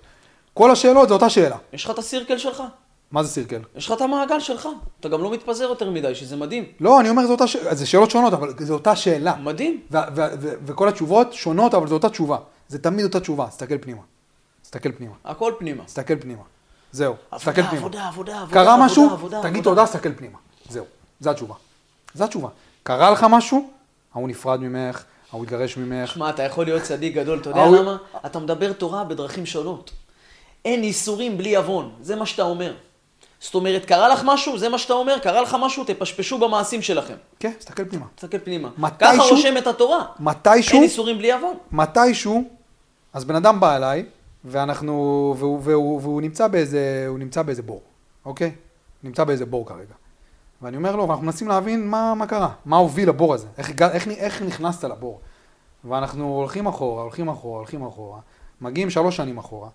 כל השאלות זו אותה שאלה. יש לך את הסירקל שלך. מה זה סירקל? יש לך את המעגל שלך. אתה גם לא מתפזר יותר מדי, שזה מדהים. לא, אני אומר, זו אותה ש... זה שאלות שונות, אבל זו אותה שאלה. מדהים. ו- ו- ו- וכל התשובות שונות, אבל זו אותה תשובה. זה תמיד אותה תשובה, תסתכל פנימה. תסתכל פנימה. הכל פנימה. תסתכל פנימה. זהו, תסתכל פנימה. עבודה, עבודה, עבודה. קרה עבודה, משהו, עבודה, תגיד עבודה. תודה, תסתכל פנימה. זהו, זו התשובה. זו התשובה. קרה לך משהו, ההוא נפרד ממך, ההוא התגרש ממך. שמע, אתה יכול להיות צדיק גדול, אתה יודע למה? אתה מדבר תורה בדרכים שונות. אין איסורים בלי עוון, זה מה שאתה אומר. זאת אומרת, קרה לך משהו, זה מה שאתה אומר, קרה לך משהו, תפשפשו במעשים שלכם. כן, תסתכל פנימה. תסתכל פנימה. מתישהו- ככה רושמת התורה. מתישהו, אין איסורים בלי עוון. מתישהו, אז בן אדם בא אליי, ואנחנו, והוא, והוא, והוא נמצא באיזה, הוא נמצא באיזה בור, אוקיי? נמצא באיזה בור כרגע. ואני אומר לו, ואנחנו מנסים להבין מה, מה קרה, מה הוביל לבור הזה, איך, איך, איך נכנסת לבור. ואנחנו הולכים אחורה, הולכים אחורה, הולכים אחורה, מגיעים שלוש שנים אחורה,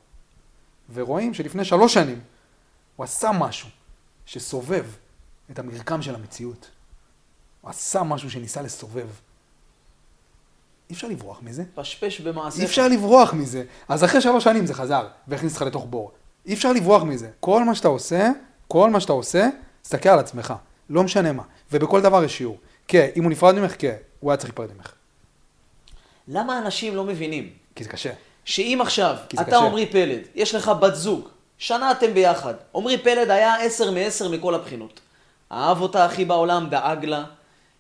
ורואים שלפני שלוש שנים הוא עשה משהו שסובב את המרקם של המציאות. הוא עשה משהו שניסה לסובב. אי אפשר לברוח מזה. פשפש במעשיך. אי אפשר לברוח מזה. אז אחרי שלוש שנים זה חזר, והכניס אותך לתוך בור. אי אפשר לברוח מזה. כל מה שאתה עושה, כל מה שאתה עושה, תסתכל על עצמך. לא משנה מה. ובכל דבר יש שיעור. כן, אם הוא נפרד ממך, כן, הוא היה צריך להיפרד ממך. למה אנשים לא מבינים כי זה קשה. שאם עכשיו, אתה קשה. עמרי פלד, יש לך בת זוג, שנה אתם ביחד, עמרי פלד היה עשר מעשר מכל הבחינות. אהב אותה הכי בעולם, דאג לה,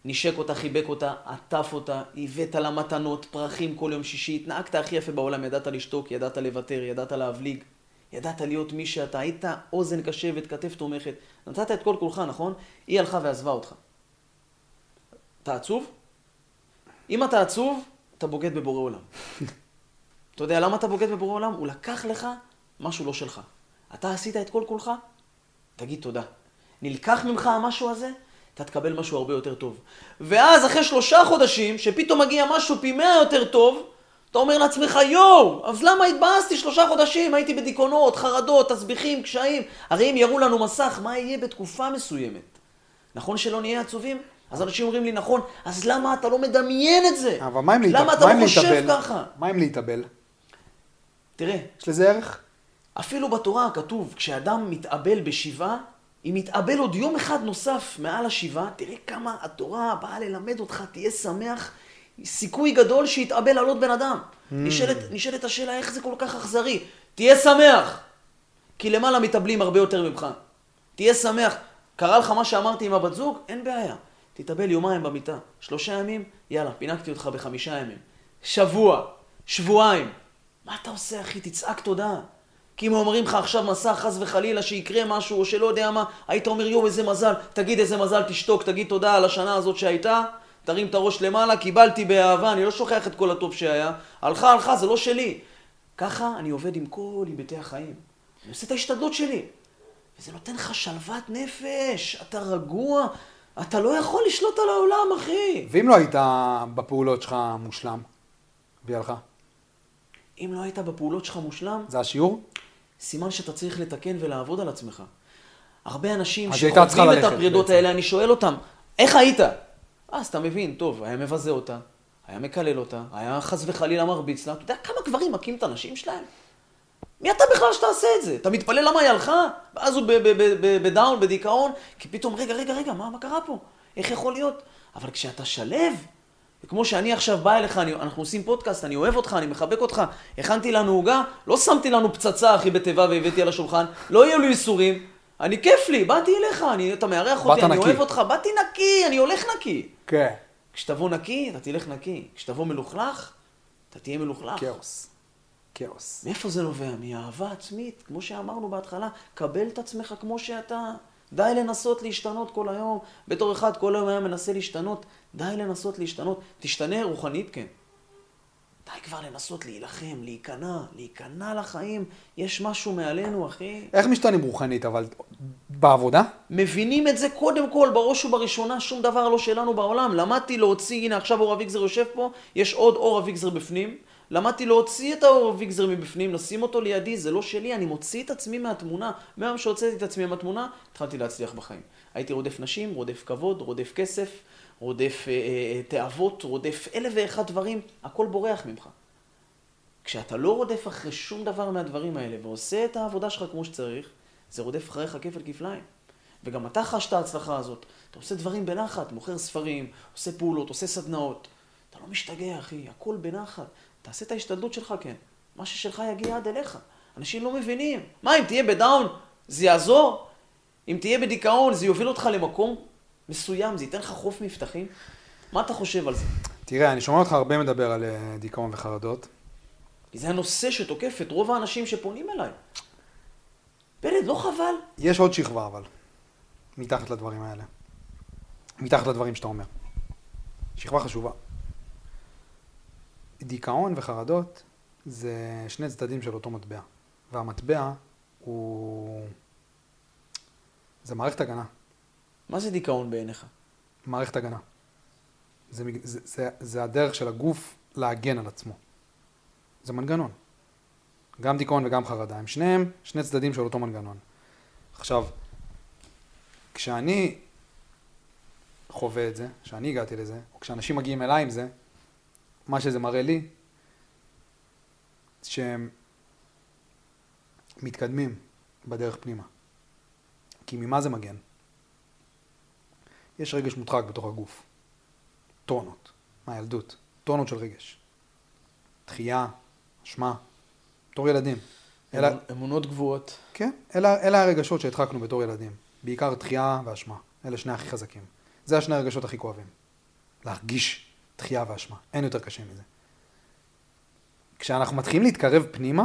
נשק אותה, חיבק אותה, עטף אותה, הבאת לה מתנות, פרחים כל יום שישי, התנהגת הכי יפה בעולם, ידעת לשתוק, ידעת לוותר, ידעת להבליג, ידעת להיות מי שאתה, היית אוזן קשבת, כתף תומכת, נתת את כל כולך, נכון? היא הלכה ועזבה אותך. אתה עצוב? אם אתה עצוב, אתה בוגד בבורא עולם. אתה יודע למה אתה בוגד בבורא עולם? הוא לקח לך משהו לא שלך. אתה עשית את כל כולך? תגיד תודה. נלקח ממך המשהו הזה? אתה תקבל משהו הרבה יותר טוב. ואז אחרי שלושה חודשים, שפתאום מגיע משהו פי מאה יותר טוב, אתה אומר לעצמך, יואו, אז למה התבאסתי שלושה חודשים? הייתי בדיכאונות, חרדות, תסביכים, קשיים. הרי אם יראו לנו מסך, מה יהיה בתקופה מסוימת? נכון שלא נהיה עצובים? אז אנשים אומרים לי, נכון, אז למה אתה לא מדמיין את זה? אבל מה אם להתאבל? למה אתה לא חושב להתאבל? ככה? מה אם להתאבל? תראה, יש לזה ערך? אפילו בתורה כתוב, כשאדם מתאבל בשבעה, אם יתאבל עוד יום אחד נוסף מעל השבעה, תראה כמה התורה באה ללמד אותך, תהיה שמח, סיכוי גדול שיתאבל על עוד בן אדם. נשאלת, נשאלת השאלה איך זה כל כך אכזרי. תהיה שמח, כי למעלה מתאבלים הרבה יותר ממך. תהיה שמח. קרה לך מה שאמרתי עם הבת זוג? אין בעיה. תתאבל יומיים במיטה. שלושה ימים, יאללה, פינקתי אותך בחמישה ימים. שבוע, שבועיים. מה אתה עושה, אחי? תצעק תודה. כי אם אומרים לך עכשיו מסע, חס וחלילה, שיקרה משהו, או שלא יודע מה, היית אומר, יואו, איזה מזל, תגיד איזה מזל, תשתוק, תגיד תודה על השנה הזאת שהייתה, תרים את הראש למעלה, קיבלתי באהבה, אני לא שוכח את כל הטוב שהיה. הלכה, הלכה, זה לא שלי. ככה אני עובד עם כל היבטי החיים. אני עושה את ההשתדלות שלי. וזה נותן לך שלוות נפש, אתה רגוע, אתה לא יכול לשלוט על העולם, אחי. ואם לא היית בפעולות שלך מושלם, הלכה? אם לא היית בפעולות שלך מושלם, זה השיעור? סימן שאתה צריך לתקן ולעבוד על עצמך. הרבה אנשים שחווים את הפרידות בעצם. האלה, אני שואל אותם, איך היית? אז אתה מבין, טוב, היה מבזה אותה, היה מקלל אותה, היה חס וחלילה מרביץ לה, אתה יודע כמה גברים מכים את הנשים שלהם? מי אתה בכלל שתעשה את זה? אתה מתפלל למה היא הלכה? ואז הוא בדאון, בדיכאון, כי פתאום, רגע, רגע, רגע, מה, מה קרה פה? איך יכול להיות? אבל כשאתה שלב, וכמו שאני עכשיו בא אליך, אני, אנחנו עושים פודקאסט, אני אוהב אותך, אני מחבק אותך, הכנתי לנו עוגה, לא שמתי לנו פצצה, אחי, בתיבה והבאתי על השולחן, לא יהיו לי איסורים, אני כיף לי, באתי אליך, אני, אתה מארח אותי, אני נקי. אוהב אותך, באתי נקי, אני הולך נקי. כן. כשתבוא נקי, אתה תלך נקי. כשתבוא מלוכלך, אתה תהיה מלוכלך. כאוס. כאוס. מאיפה זה נובע? מאהבה עצמית, כמו שאמרנו בהתחלה, קבל את עצמך כמו שאתה. די לנסות להשתנות כל היום. בתור אחד כל היום היה מנסה להשתנות, די לנסות להשתנות. תשתנה רוחנית, כן. די כבר לנסות להילחם, להיכנע, להיכנע לחיים. יש משהו מעלינו, אחי. איך משתנים רוחנית, אבל בעבודה? מבינים את זה קודם כל, בראש ובראשונה, שום דבר לא שלנו בעולם. למדתי להוציא, הנה עכשיו אור אביגזר יושב פה, יש עוד אור אביגזר בפנים. למדתי להוציא את האור אביגזר מבפנים, לשים אותו לידי, זה לא שלי, אני מוציא את עצמי מהתמונה. מהיום שהוצאתי את עצמי מהתמונה, התחלתי להצליח בחיים. הייתי רודף נשים, רודף כבוד, רודף כסף, רודף אה, אה, תאוות, רודף אלף ואחד דברים, הכל בורח ממך. כשאתה לא רודף אחרי שום דבר מהדברים האלה ועושה את העבודה שלך כמו שצריך, זה רודף אחריך כפל כפליים. וגם אתה חש את ההצלחה הזאת. אתה עושה דברים בנחת, מוכר ספרים, עושה פעולות, עושה סדנאות. אתה לא משתגע, אחי, הכל בנחת. תעשה את ההשתדלות שלך, כן. מה ששלך יגיע עד אליך. אנשים לא מבינים. מה, אם תהיה בדאון, זה יעזור? אם תהיה בדיכאון, זה יוביל אותך למקום מסוים, זה ייתן לך חוף מבטחים? מה אתה חושב על זה? תראה, אני שומע אותך הרבה מדבר על אה, דיכאון וחרדות. כי זה הנושא שתוקף את רוב האנשים שפונים אליי. פלד, לא חבל? יש עוד שכבה, אבל, מתחת לדברים האלה. מתחת לדברים שאתה אומר. שכבה חשובה. דיכאון וחרדות זה שני צדדים של אותו מטבע. והמטבע הוא... זה מערכת הגנה. מה זה דיכאון בעיניך? מערכת הגנה. זה, זה, זה, זה הדרך של הגוף להגן על עצמו. זה מנגנון. גם דיכאון וגם חרדה. הם שניהם שני צדדים של אותו מנגנון. עכשיו, כשאני חווה את זה, כשאני הגעתי לזה, או כשאנשים מגיעים אליי עם זה, מה שזה מראה לי, שהם מתקדמים בדרך פנימה. כי ממה זה מגן? יש רגש מודחק בתוך הגוף. טונות, מהילדות, טונות של רגש. דחייה, אשמה, בתור ילדים. אלה, אמונ- אמונות גבוהות. כן, אלה, אלה הרגשות שהדחקנו בתור ילדים. בעיקר דחייה ואשמה. אלה שני הכי חזקים. זה השני הרגשות הכי כואבים. להרגיש דחייה ואשמה. אין יותר קשה מזה. כשאנחנו מתחילים להתקרב פנימה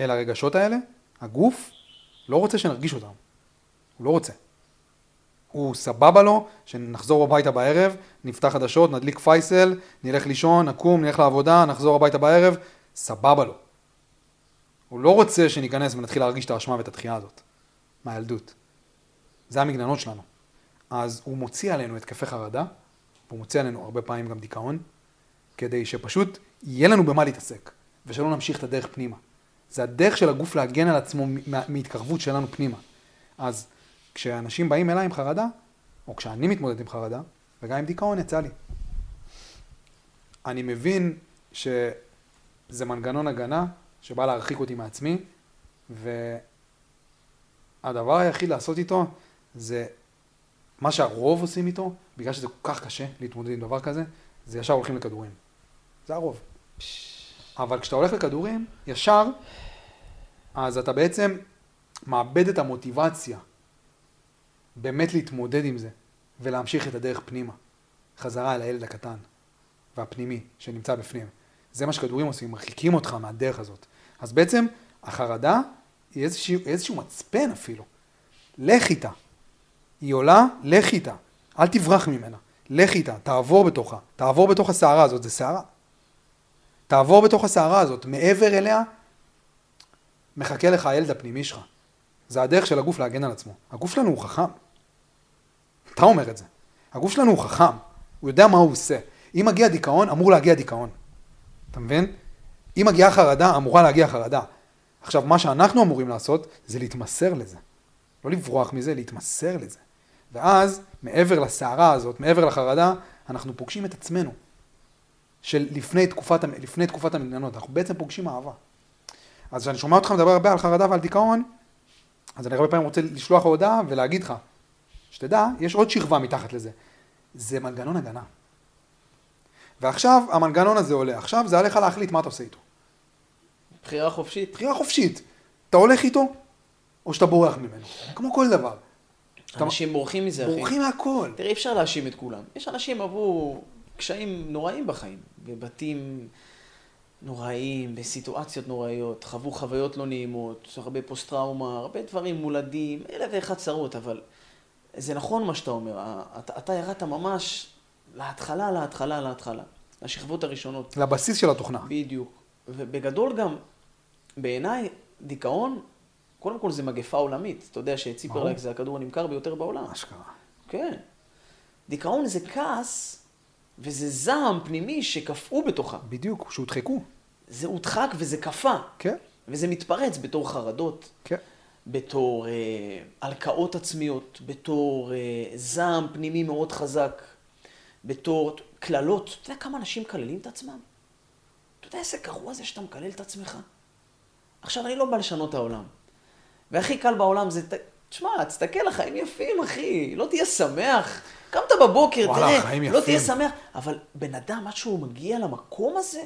אל הרגשות האלה, הגוף לא רוצה שנרגיש אותם. הוא לא רוצה. הוא סבבה לו, שנחזור הביתה בערב, נפתח חדשות, נדליק פייסל, נלך לישון, נקום, נלך לעבודה, נחזור הביתה בערב, סבבה לו. הוא לא רוצה שניכנס ונתחיל להרגיש את האשמה ואת התחייה הזאת, מהילדות. זה המגננות שלנו. אז הוא מוציא עלינו התקפי חרדה, והוא מוציא עלינו הרבה פעמים גם דיכאון, כדי שפשוט יהיה לנו במה להתעסק, ושלא נמשיך את הדרך פנימה. זה הדרך של הגוף להגן על עצמו מהתקרבות שלנו פנימה. אז כשאנשים באים אליי עם חרדה, או כשאני מתמודד עם חרדה, וגם עם דיכאון יצא לי. אני מבין שזה מנגנון הגנה שבא להרחיק אותי מעצמי, והדבר היחיד לעשות איתו זה מה שהרוב עושים איתו, בגלל שזה כל כך קשה להתמודד עם דבר כזה, זה ישר הולכים לכדורים. זה הרוב. אבל כשאתה הולך לכדורים, ישר, אז אתה בעצם מאבד את המוטיבציה באמת להתמודד עם זה, ולהמשיך את הדרך פנימה. חזרה אל הילד הקטן והפנימי שנמצא בפנים. זה מה שכדורים עושים, מרחיקים אותך מהדרך הזאת. אז בעצם החרדה היא איזשהו, איזשהו מצפן אפילו. לך איתה. היא עולה, לך איתה. אל תברח ממנה. לך איתה, תעבור בתוכה. תעבור בתוך הסערה הזאת, זה סערה. תעבור בתוך הסערה הזאת, מעבר אליה, מחכה לך הילד הפנימי שלך. זה הדרך של הגוף להגן על עצמו. הגוף שלנו הוא חכם. אתה אומר את זה. הגוף שלנו הוא חכם, הוא יודע מה הוא עושה. אם מגיע דיכאון, אמור להגיע דיכאון. אתה מבין? אם מגיעה חרדה, אמורה להגיע חרדה. עכשיו, מה שאנחנו אמורים לעשות, זה להתמסר לזה. לא לברוח מזה, להתמסר לזה. ואז, מעבר לסערה הזאת, מעבר לחרדה, אנחנו פוגשים את עצמנו. של לפני תקופת, לפני תקופת המגננות, אנחנו בעצם פוגשים אהבה. אז כשאני שומע אותך מדבר הרבה על חרדה ועל דיכאון, אז אני הרבה פעמים רוצה לשלוח הודעה ולהגיד לך, שתדע, יש עוד שכבה מתחת לזה. זה מנגנון הגנה. ועכשיו המנגנון הזה עולה, עכשיו זה עליך להחליט מה אתה עושה איתו. בחירה חופשית. בחירה חופשית. אתה הולך איתו, או שאתה בורח ממנו. כמו כל דבר. אנשים בורחים מזה, אחי. בורחים מהכל. תראה, אי אפשר להאשים את כולם. יש אנשים עברו קשיים נוראים בחיים, בבתים נוראיים, בסיטואציות נוראיות, חוו חוויות לא נעימות, הרבה פוסט-טראומה, הרבה דברים מולדים, אלף ואחד צרות, אבל זה נכון מה שאתה אומר, אתה, אתה ירדת ממש להתחלה, להתחלה, להתחלה, לשכבות הראשונות. לבסיס של התוכנה. בדיוק. ובגדול גם, בעיניי, דיכאון, קודם כל זה מגפה עולמית. אתה יודע שציפרלקס זה הכדור הנמכר ביותר בעולם. אשכרה. כן. דיכאון זה כעס, וזה זעם פנימי שקפאו בתוכה. בדיוק, שהודחקו. זה הודחק וזה קפא, כן, וזה מתפרץ בתור חרדות, כן. בתור אה, הלקאות עצמיות, בתור אה, זעם פנימי מאוד חזק, בתור קללות. אתה יודע כמה אנשים מקללים את עצמם? אתה יודע איזה גרוע זה שאתה מקלל את עצמך? עכשיו, אני לא בא לשנות העולם. והכי קל בעולם זה, תשמע, תסתכל, החיים יפים, אחי, לא תהיה שמח. קמת בבוקר, וואלה, תראה, החיים לא תהיה יפים. שמח. אבל בן אדם, עד שהוא מגיע למקום הזה,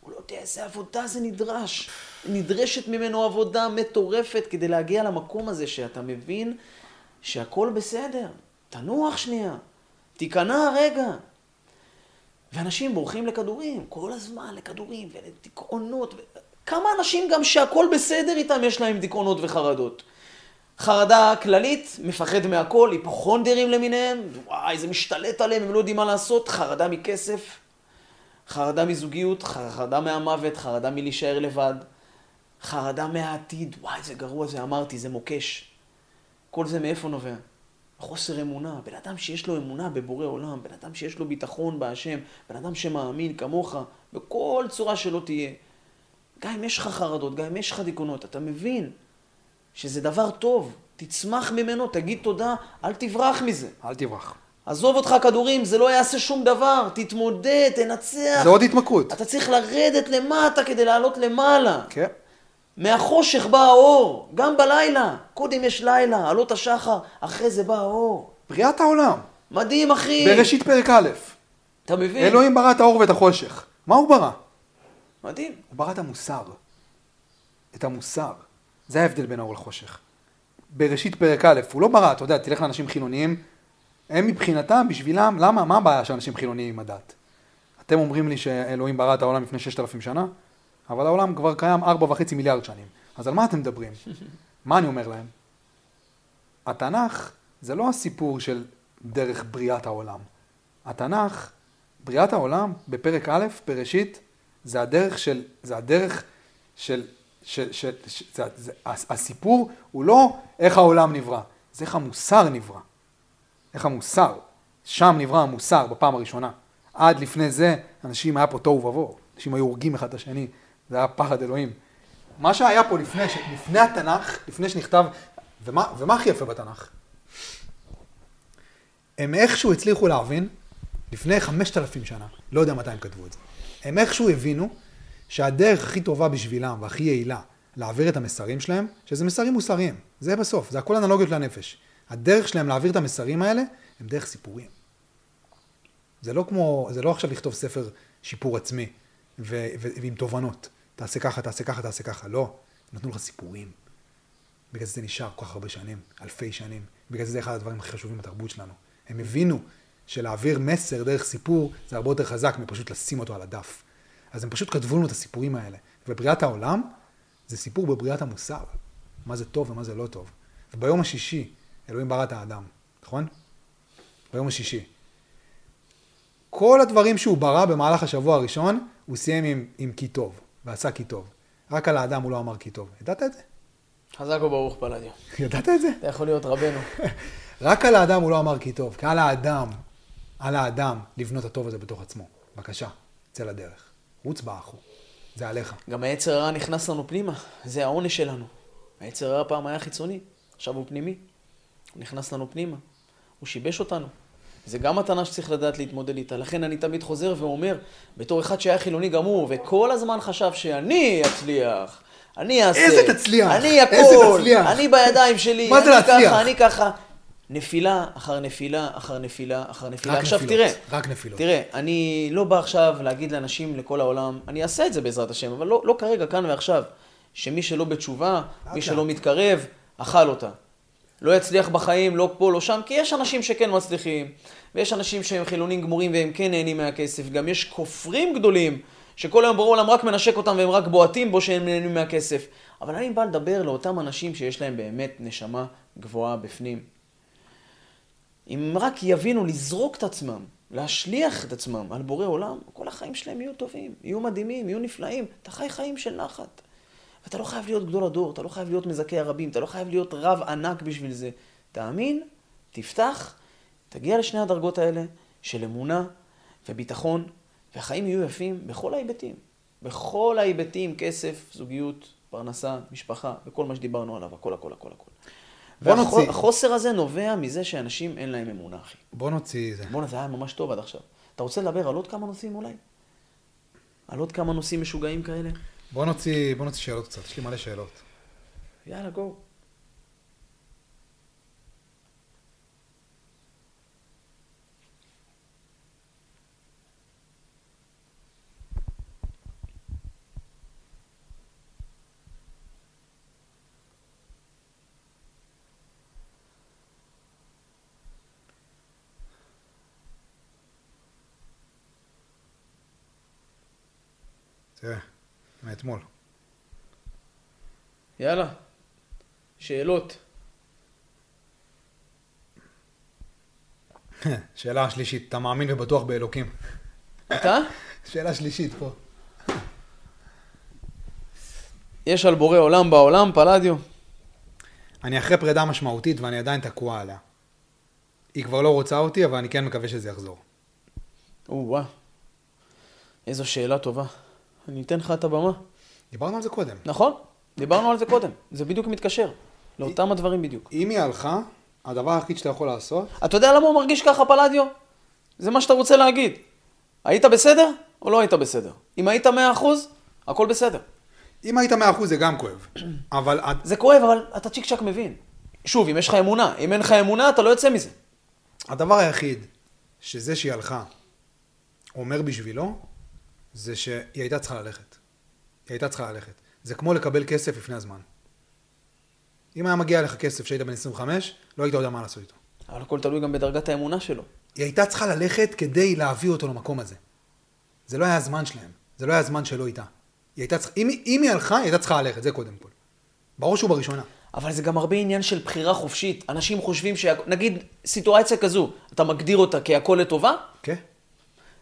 הוא לא יודע איזה עבודה זה נדרש. נדרשת ממנו עבודה מטורפת כדי להגיע למקום הזה, שאתה מבין שהכל בסדר. תנוח שנייה, תיכנע רגע. ואנשים בורחים לכדורים, כל הזמן לכדורים ולדיכאונות. ו... כמה אנשים גם שהכל בסדר איתם יש להם דיכאונות וחרדות. חרדה כללית, מפחד מהכל, היפוכונדרים למיניהם, וואי, זה משתלט עליהם, הם לא יודעים מה לעשות, חרדה מכסף, חרדה מזוגיות, חרדה מהמוות, חרדה מלהישאר לבד, חרדה מהעתיד, וואי, זה גרוע, זה אמרתי, זה מוקש. כל זה מאיפה נובע? חוסר אמונה. בן אדם שיש לו אמונה בבורא עולם, בן אדם שיש לו ביטחון בהשם, בן אדם שמאמין כמוך, בכל צורה שלא תהיה. גם אם יש לך חרדות, גם אם יש לך דיכאונות, אתה מבין שזה דבר טוב, תצמח ממנו, תגיד תודה, אל תברח מזה. אל תברח. עזוב אותך כדורים, זה לא יעשה שום דבר, תתמודד, תנצח. זה עוד התמכרות. אתה צריך לרדת למטה כדי לעלות למעלה. כן. מהחושך בא האור, גם בלילה. קודם יש לילה, עלות השחר, אחרי זה בא האור. בריאת העולם. מדהים, אחי. בראשית פרק א', אתה מבין? אלוהים ברא את האור ואת החושך. מה הוא ברא? מדהים. הוא ברא את המוסר. את המוסר. זה ההבדל בין האור לחושך. בראשית פרק א', הוא לא ברא, אתה יודע, תלך לאנשים חילוניים, הם מבחינתם, בשבילם, למה, מה הבעיה של אנשים חילוניים עם הדת? אתם אומרים לי שאלוהים ברא את העולם לפני ששת אלפים שנה, אבל העולם כבר קיים ארבע וחצי מיליארד שנים. אז על מה אתם מדברים? מה אני אומר להם? התנ"ך זה לא הסיפור של דרך בריאת העולם. התנ"ך, בריאת העולם, בפרק א', בראשית, זה הדרך של, זה הדרך של, של, של, של זה, זה, הסיפור הוא לא איך העולם נברא, זה איך המוסר נברא. איך המוסר, שם נברא המוסר בפעם הראשונה. עד לפני זה, אנשים היה פה תוהו ובוהו, אנשים היו הורגים אחד את השני, זה היה פחד אלוהים. מה שהיה פה לפני, לפני התנ"ך, לפני שנכתב, ומה, ומה הכי יפה בתנ"ך? הם איכשהו הצליחו להבין, לפני חמשת אלפים שנה, לא יודע מתי הם כתבו את זה, הם איכשהו הבינו שהדרך הכי טובה בשבילם והכי יעילה להעביר את המסרים שלהם, שזה מסרים מוסריים, זה בסוף, זה הכל אנלוגיות לנפש. הדרך שלהם להעביר את המסרים האלה, הם דרך סיפורים. זה לא כמו, זה לא עכשיו לכתוב ספר שיפור עצמי ו- ו- ועם תובנות. תעשה ככה, תעשה ככה, תעשה ככה. לא, נתנו לך סיפורים. בגלל זה זה נשאר כל כך הרבה שנים, אלפי שנים. בגלל זה זה אחד הדברים הכי חשובים בתרבות שלנו. הם הבינו שלהעביר מסר דרך סיפור זה הרבה יותר חזק מפשוט לשים אותו על הדף. אז הם פשוט כתבו לנו את הסיפורים האלה. ובריאת העולם זה סיפור בבריאת המוסר. מה זה טוב ומה זה לא טוב. וביום השישי אלוהים ברא את האדם, נכון? ביום השישי. כל הדברים שהוא ברא במהלך השבוע הראשון, הוא סיים עם, עם כי טוב, ועשה כי טוב. רק על האדם הוא לא אמר כי טוב. ידעת את זה? חזק וברוך פלדיו. ידעת את זה? אתה יכול להיות רבנו. רק על האדם הוא לא אמר כי טוב, כי על האדם, על האדם לבנות הטוב הזה בתוך עצמו. בבקשה, צא לדרך. רוץ באחו. זה עליך. גם היצר הרע נכנס לנו פנימה, זה העונש שלנו. היצר הרע פעם היה חיצוני, עכשיו הוא פנימי. הוא נכנס לנו פנימה, הוא שיבש אותנו. זה גם מתנה שצריך לדעת להתמודד איתה. לכן אני תמיד חוזר ואומר, בתור אחד שהיה חילוני גמור, וכל הזמן חשב שאני אצליח, אני אעשה. איזה תצליח? אני הכל. אני בידיים שלי. אני? ככה, אני ככה. נפילה אחר נפילה אחר נפילה אחר נפילה. רק עכשיו נפילות, תראה, רק נפילות. תראה, אני לא בא עכשיו להגיד לאנשים לכל העולם, אני אעשה את זה בעזרת השם, אבל לא, לא כרגע, כאן ועכשיו, שמי שלא בתשובה, מי. שלא מתקרב, אכל אותה. לא יצליח בחיים, לא פה, לא שם, כי יש אנשים שכן מצליחים, ויש אנשים שהם חילונים גמורים והם כן נהנים מהכסף, גם יש כופרים גדולים, שכל היום ברור העולם רק מנשק אותם והם רק בועטים בו שהם נהנים מהכסף. אבל אני בא לדבר לאותם אנשים שיש להם באמת נשמה גבוהה בפנים. אם רק יבינו לזרוק את עצמם, להשליח את עצמם על בורא עולם, כל החיים שלהם יהיו טובים, יהיו מדהימים, יהיו נפלאים. אתה חי חיים של נחת. ואתה לא חייב להיות גדול הדור, אתה לא חייב להיות מזכה הרבים, אתה לא חייב להיות רב ענק בשביל זה. תאמין, תפתח, תגיע לשני הדרגות האלה של אמונה וביטחון, והחיים יהיו יפים בכל ההיבטים. בכל ההיבטים, כסף, זוגיות, פרנסה, משפחה, וכל מה שדיברנו עליו, הכל, הכל, הכל, הכל. בוא נוציא. והחוסר הזה נובע מזה שאנשים אין להם אמונה, אחי. בוא נוציא זה. בואנה, זה היה ממש טוב עד עכשיו. אתה רוצה לדבר על עוד כמה נושאים אולי? על עוד כמה נושאים משוגעים כאלה? בוא נוציא, בוא נוציא שאלות קצת, יש לי מלא שאלות. יאללה, גו. תראה, מאתמול. יאללה. שאלות. שאלה שלישית, אתה מאמין ובטוח באלוקים? אתה? שאלה שלישית פה. יש על בורא עולם בעולם, פלדיו. אני אחרי פרידה משמעותית ואני עדיין תקוע עליה. היא כבר לא רוצה אותי, אבל אני כן מקווה שזה יחזור. או-אה. איזו שאלה טובה. אני אתן לך את הבמה. דיברנו על זה קודם. נכון, דיברנו על זה קודם. זה בדיוק מתקשר. לאותם הדברים בדיוק. אם היא הלכה, הדבר היחיד שאתה יכול לעשות, אתה יודע למה הוא מרגיש ככה, פלדיו? זה מה שאתה רוצה להגיד. היית בסדר או לא היית בסדר? אם היית מאה אחוז, הכל בסדר. אם היית מאה אחוז זה גם כואב. אבל זה כואב, אבל אתה צ'יק צ'אק מבין. שוב, אם יש לך אמונה. אם אין לך אמונה, אתה לא יוצא מזה. הדבר היחיד שזה שהיא הלכה אומר בשבילו, זה שהיא הייתה צריכה ללכת. היא הייתה צריכה ללכת. זה כמו לקבל כסף לפני הזמן. אם היה מגיע לך כסף כשהיית בן 25, לא היית יודע מה לעשות איתו. אבל הכל תלוי גם בדרגת האמונה שלו. היא הייתה צריכה ללכת כדי להביא אותו למקום הזה. זה לא היה הזמן שלהם, זה לא היה הזמן שלו איתה. היא הייתה צריכה, אם, אם היא הלכה, היא הייתה צריכה ללכת, זה קודם כל. בראש ובראשונה. אבל זה גם הרבה עניין של בחירה חופשית. אנשים חושבים ש... נגיד, סיטואציה כזו, אתה מגדיר אותה כהכל לטובה?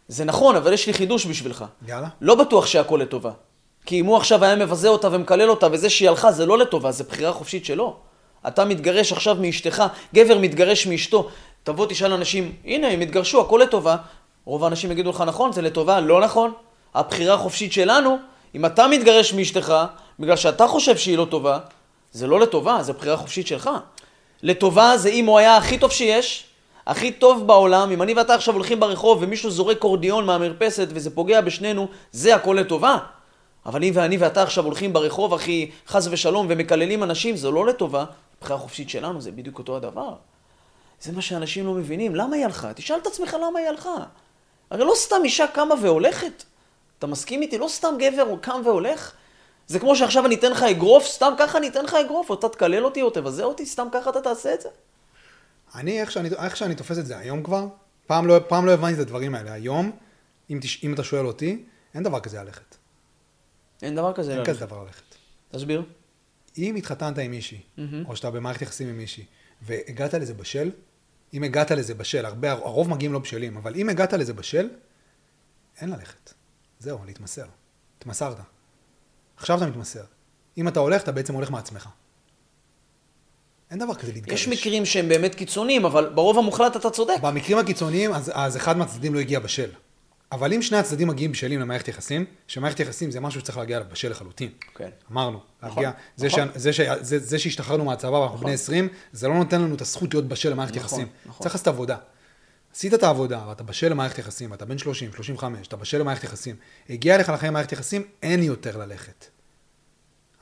זה נכון, אבל יש לי חידוש בשבילך. יאללה. לא בטוח שהכל לטובה. כי אם הוא עכשיו היה מבזה אותה ומקלל אותה, וזה שהיא הלכה, זה לא לטובה, זה בחירה חופשית שלו. אתה מתגרש עכשיו מאשתך, גבר מתגרש מאשתו. תבוא תשאל אנשים, הנה, הם התגרשו, הכל לטובה. רוב האנשים יגידו לך, נכון, זה לטובה, לא נכון. הבחירה החופשית שלנו, אם אתה מתגרש מאשתך, בגלל שאתה חושב שהיא לא טובה, זה לא לטובה, זה בחירה חופשית שלך. לטובה זה אם הוא היה הכי טוב שיש, הכי טוב בעולם, אם אני ואתה עכשיו הולכים ברחוב ומישהו זורק קורדיון מהמרפסת וזה פוגע בשנינו, זה הכל לטובה. אבל אם ואני ואתה עכשיו הולכים ברחוב, אחי, חס ושלום, ומקללים אנשים, זה לא לטובה. בחירה חופשית שלנו זה בדיוק אותו הדבר. זה מה שאנשים לא מבינים. למה היא הלכה? תשאל את עצמך למה היא הלכה. הרי לא סתם אישה קמה והולכת. אתה מסכים איתי? לא סתם גבר קם והולך. זה כמו שעכשיו אני אתן לך אגרוף, סתם ככה אני אתן לך אגרוף, או אתה תקלל אותי או תבזה אותי, סתם ככה אתה תעשה את זה. אני, איך שאני, איך שאני תופס את זה היום כבר, פעם לא, פעם לא הבנתי את הדברים האלה. היום, אם, תש, אם אתה שואל אותי, אין דבר כזה ללכת. אין דבר כזה אין ללכת. כזה דבר ללכת. תסביר. אם התחתנת עם מישהי, מהמם. או שאתה במערכת יחסים עם מישהי, והגעת לזה בשל, אם הגעת לזה בשל, הרבה, הרוב מגיעים לא בשלים, אבל אם הגעת לזה בשל, אין ללכת. זהו, להתמסר. התמסרת. עכשיו אתה מתמסר. אם אתה הולך, אתה בעצם הולך מעצמך. אין דבר כזה להתגרש. יש מקרים שהם באמת קיצוניים, אבל ברוב המוחלט אתה צודק. במקרים הקיצוניים, אז, אז אחד מהצדדים לא הגיע בשל. אבל אם שני הצדדים מגיעים בשלים למערכת יחסים, שמערכת יחסים זה משהו שצריך להגיע אליו בשל לחלוטין. כן. אמרנו, נכון, להגיע, זה, נכון. ש, זה, ש, זה, זה שהשתחררנו מהצבא ואנחנו בני 20, זה לא נותן לנו את הזכות להיות בשל למערכת נכון, יחסים. נכון. צריך לעשות עבודה. עשית את העבודה, ואתה בשל למערכת יחסים, ואתה בן 30, 35, אתה בשל למערכת יחסים, הגיע לך לחיים מערכת יחסים, אין יותר ללכת.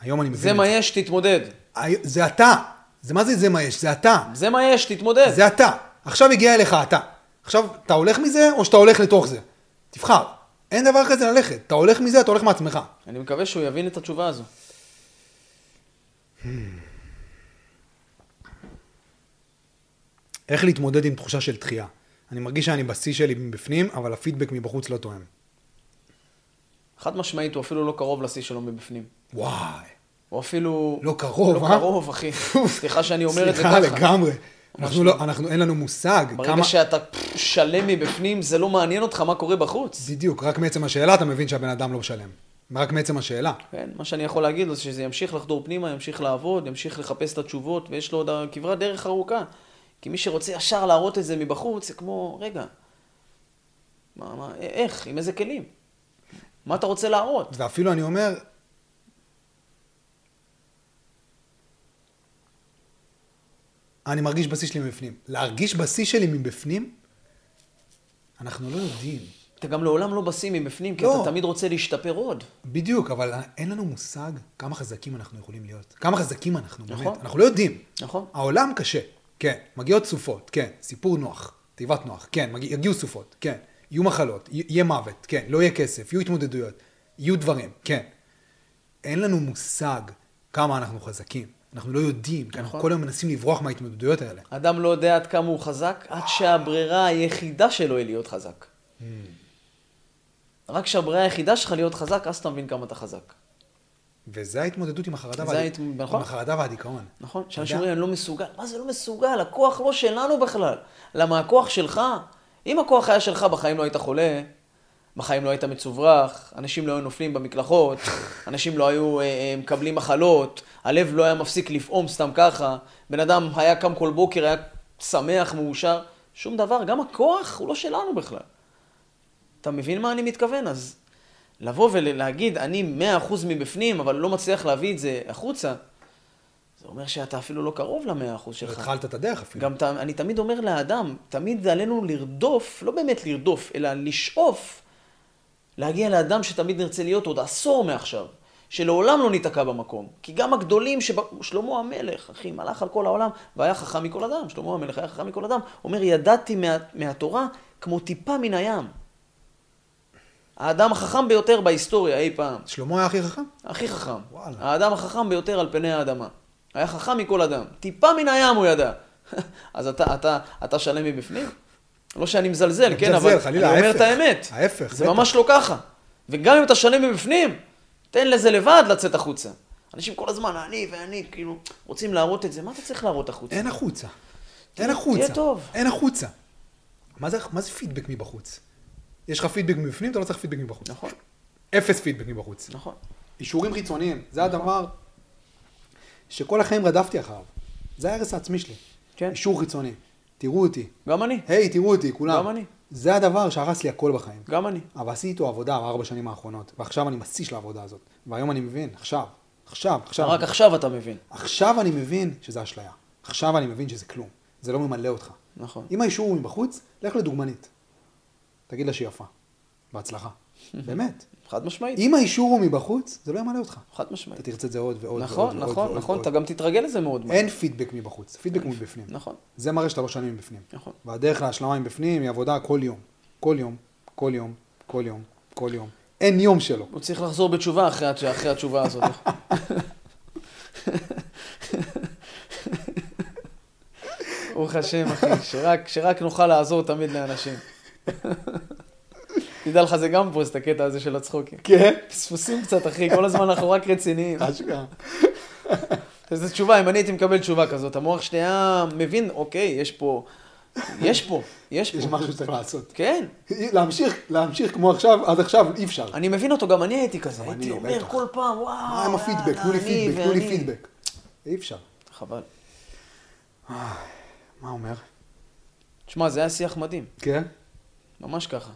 היום אני מבין זה את מה יש, תתמודד. זה אתה. זה מה זה זה מה יש? זה אתה. זה מה יש, תתמודד. זה אתה. עכשיו הגיע אליך אתה. עכשיו, אתה הולך מזה, או שאתה הולך לתוך זה? תבחר. אין דבר כזה ללכת. אתה הולך מזה, אתה הולך מעצמך. אני מקווה שהוא יבין את התשובה הזו. איך להתמודד עם תחושה של דחייה? אני מרגיש שאני בשיא שלי מבפנים, אבל הפידבק מבחוץ לא תואם. חד משמעית, הוא אפילו לא קרוב לשיא שלו מבפנים. וואי. הוא אפילו... לא קרוב, לא אה? קרוב, אחי. סליחה שאני אומר את זה סליחה ככה. לגמרי. ממש אנחנו לא. לא, אנחנו, אין לנו מושג. ברגע כמה... שאתה שלם מבפנים, זה לא מעניין אותך מה קורה בחוץ. בדיוק, רק מעצם השאלה אתה מבין שהבן אדם לא משלם. רק מעצם השאלה. כן, מה שאני יכול להגיד זה שזה ימשיך לחדור פנימה, ימשיך לעבוד, ימשיך לחפש את התשובות, ויש לו עוד כברת דרך ארוכה. כי מי שרוצה ישר להראות את זה מבחוץ, זה כמו, רגע, מה, מה, איך, עם איזה כלים? מה אתה רוצה להראות? ואפילו אני אומר, אני מרגיש בשיא שלי מבפנים. להרגיש בשיא שלי מבפנים, אנחנו לא יודעים. אתה גם לעולם לא בשיא מבפנים, כי לא. אתה תמיד רוצה להשתפר עוד. בדיוק, אבל אין לנו מושג כמה חזקים אנחנו יכולים להיות. כמה חזקים אנחנו, נכון. באמת. אנחנו לא יודעים. נכון. העולם קשה, כן. מגיעות סופות, כן. סיפור נוח, תיבת נוח, כן. מגיע, יגיעו סופות, כן. יהיו מחלות, י- יהיה מוות, כן. לא יהיה כסף, יהיו התמודדויות, יהיו דברים, כן. אין לנו מושג כמה אנחנו חזקים. אנחנו לא יודעים, כי אנחנו נכון. כל היום מנסים לברוח מההתמודדויות האלה. אדם לא יודע עד כמה הוא חזק, עד שהברירה היחידה שלו היא להיות חזק. רק כשהברירה היחידה שלך להיות חזק, אז אתה מבין כמה אתה חזק. וזה ההתמודדות עם החרדה, והד- ההת- נכון. עם החרדה והדיכאון. נכון? שאנשים? אומרים, אני לא מסוגל. מה זה לא מסוגל? הכוח לא שלנו בכלל. למה הכוח שלך? אם הכוח היה שלך, בחיים לא היית חולה, בחיים לא היית מצוברח, אנשים לא היו נופלים במקלחות, אנשים לא היו אה, אה, מקבלים מחלות, הלב לא היה מפסיק לפעום סתם ככה, בן אדם היה קם כל בוקר, היה שמח, מאושר, שום דבר. גם הכוח הוא לא שלנו בכלל. אתה מבין מה אני מתכוון? אז לבוא ולהגיד, אני 100% מבפנים, אבל לא מצליח להביא את זה החוצה, זה אומר שאתה אפילו לא קרוב למאה אחוז שלך. התחלת את הדרך אפילו. גם ת- אני תמיד אומר לאדם, תמיד עלינו לרדוף, לא באמת לרדוף, אלא לשאוף להגיע לאדם שתמיד נרצה להיות עוד עשור מעכשיו. שלעולם לא ניתקע במקום. כי גם הגדולים, שב... שלמה המלך, אחי, מלך על כל העולם, והיה חכם מכל אדם, שלמה המלך היה חכם מכל אדם, אומר, ידעתי מה... מהתורה כמו טיפה מן הים. האדם החכם ביותר בהיסטוריה אי פעם. שלמה היה הכי חכם? הכי חכם. וואלה. האדם החכם ביותר על פני האדמה. היה חכם מכל אדם. טיפה מן הים הוא ידע. אז אתה, אתה, אתה שלם מבפנים? לא שאני מזלזל, כן, מזלזל, אבל חלילה, אני אומר ההפך. את האמת. ההפך, זה בטח. ממש לא ככה. וגם אם אתה שלם מבפנים, תן לזה לבד לצאת החוצה. אנשים כל הזמן, אני ואני, כאילו, רוצים להראות את זה. מה אתה צריך להראות החוצה? אין החוצה. אין החוצה. תהיה טוב. אין החוצה. מה זה, מה זה פידבק מבחוץ? יש לך פידבק מבפנים, אתה לא צריך פידבק מבחוץ. נכון, אפס פידבק מבחוץ. נכון. אישורים חיצוניים, זה הדבר שכל החיים רדפתי אחריו. זה ההרס העצמי שלי. כן. אישור חיצוני. תראו אותי. גם אני, היי, תראו אותי, כולם. גם אני. זה הדבר שהרס לי הכל בחיים. גם אני. אבל עשיתי איתו עבודה בארבע שנים האחרונות, ועכשיו אני מסיש לעבודה הזאת. והיום אני מבין, עכשיו, עכשיו, עכשיו. רק עכשיו אתה מבין. עכשיו אני מבין שזה אשליה. עכשיו אני מבין שזה כלום. זה לא ממלא אותך. נכון. אם האישור הוא מבחוץ, לך לדוגמנית. תגיד לה שהיא יפה. בהצלחה. באמת. חד משמעית. אם האישור הוא מבחוץ, זה לא ימלא אותך. חד משמעית. אתה תרצה את זה עוד ועוד נכון, ועוד נכון, ועוד נכון, ועוד. אתה גם תתרגל לזה מאוד. אין פידבק מבחוץ, פידבק מבפנים. נכון, זה מראה שאתה לא שלם מבפנים. נכון. והדרך להשלמה מבפנים היא עבודה כל יום. כל יום, כל יום, כל יום, כל יום. אין יום שלא. הוא צריך לחזור בתשובה אחרי, אחרי התשובה הזאת. ברוך השם, אחי, שרק, שרק נוכל לעזור תמיד לאנשים. תדע לך, זה גם פוסט, הקטע הזה של הצחוקים. כן? פספוסים קצת, אחי, כל הזמן אנחנו רק רציניים. אשכרה. איזו תשובה, אם אני הייתי מקבל תשובה כזאת, המוח שלי היה מבין, אוקיי, יש פה, יש פה, יש יש פה. משהו שצריך לעשות. כן, להמשיך, להמשיך כמו עכשיו, עד עכשיו, אי אפשר. אני מבין אותו, גם אני הייתי כזה. הייתי אני, אומר. כל פעם, וואו, מה עם הפידבק? תנו לי פידבק, תנו לי ואני." פידבק. אי אפשר. חבל. מה אומר? תשמע, זה היה שיח מדהים, כן? ממש ככה.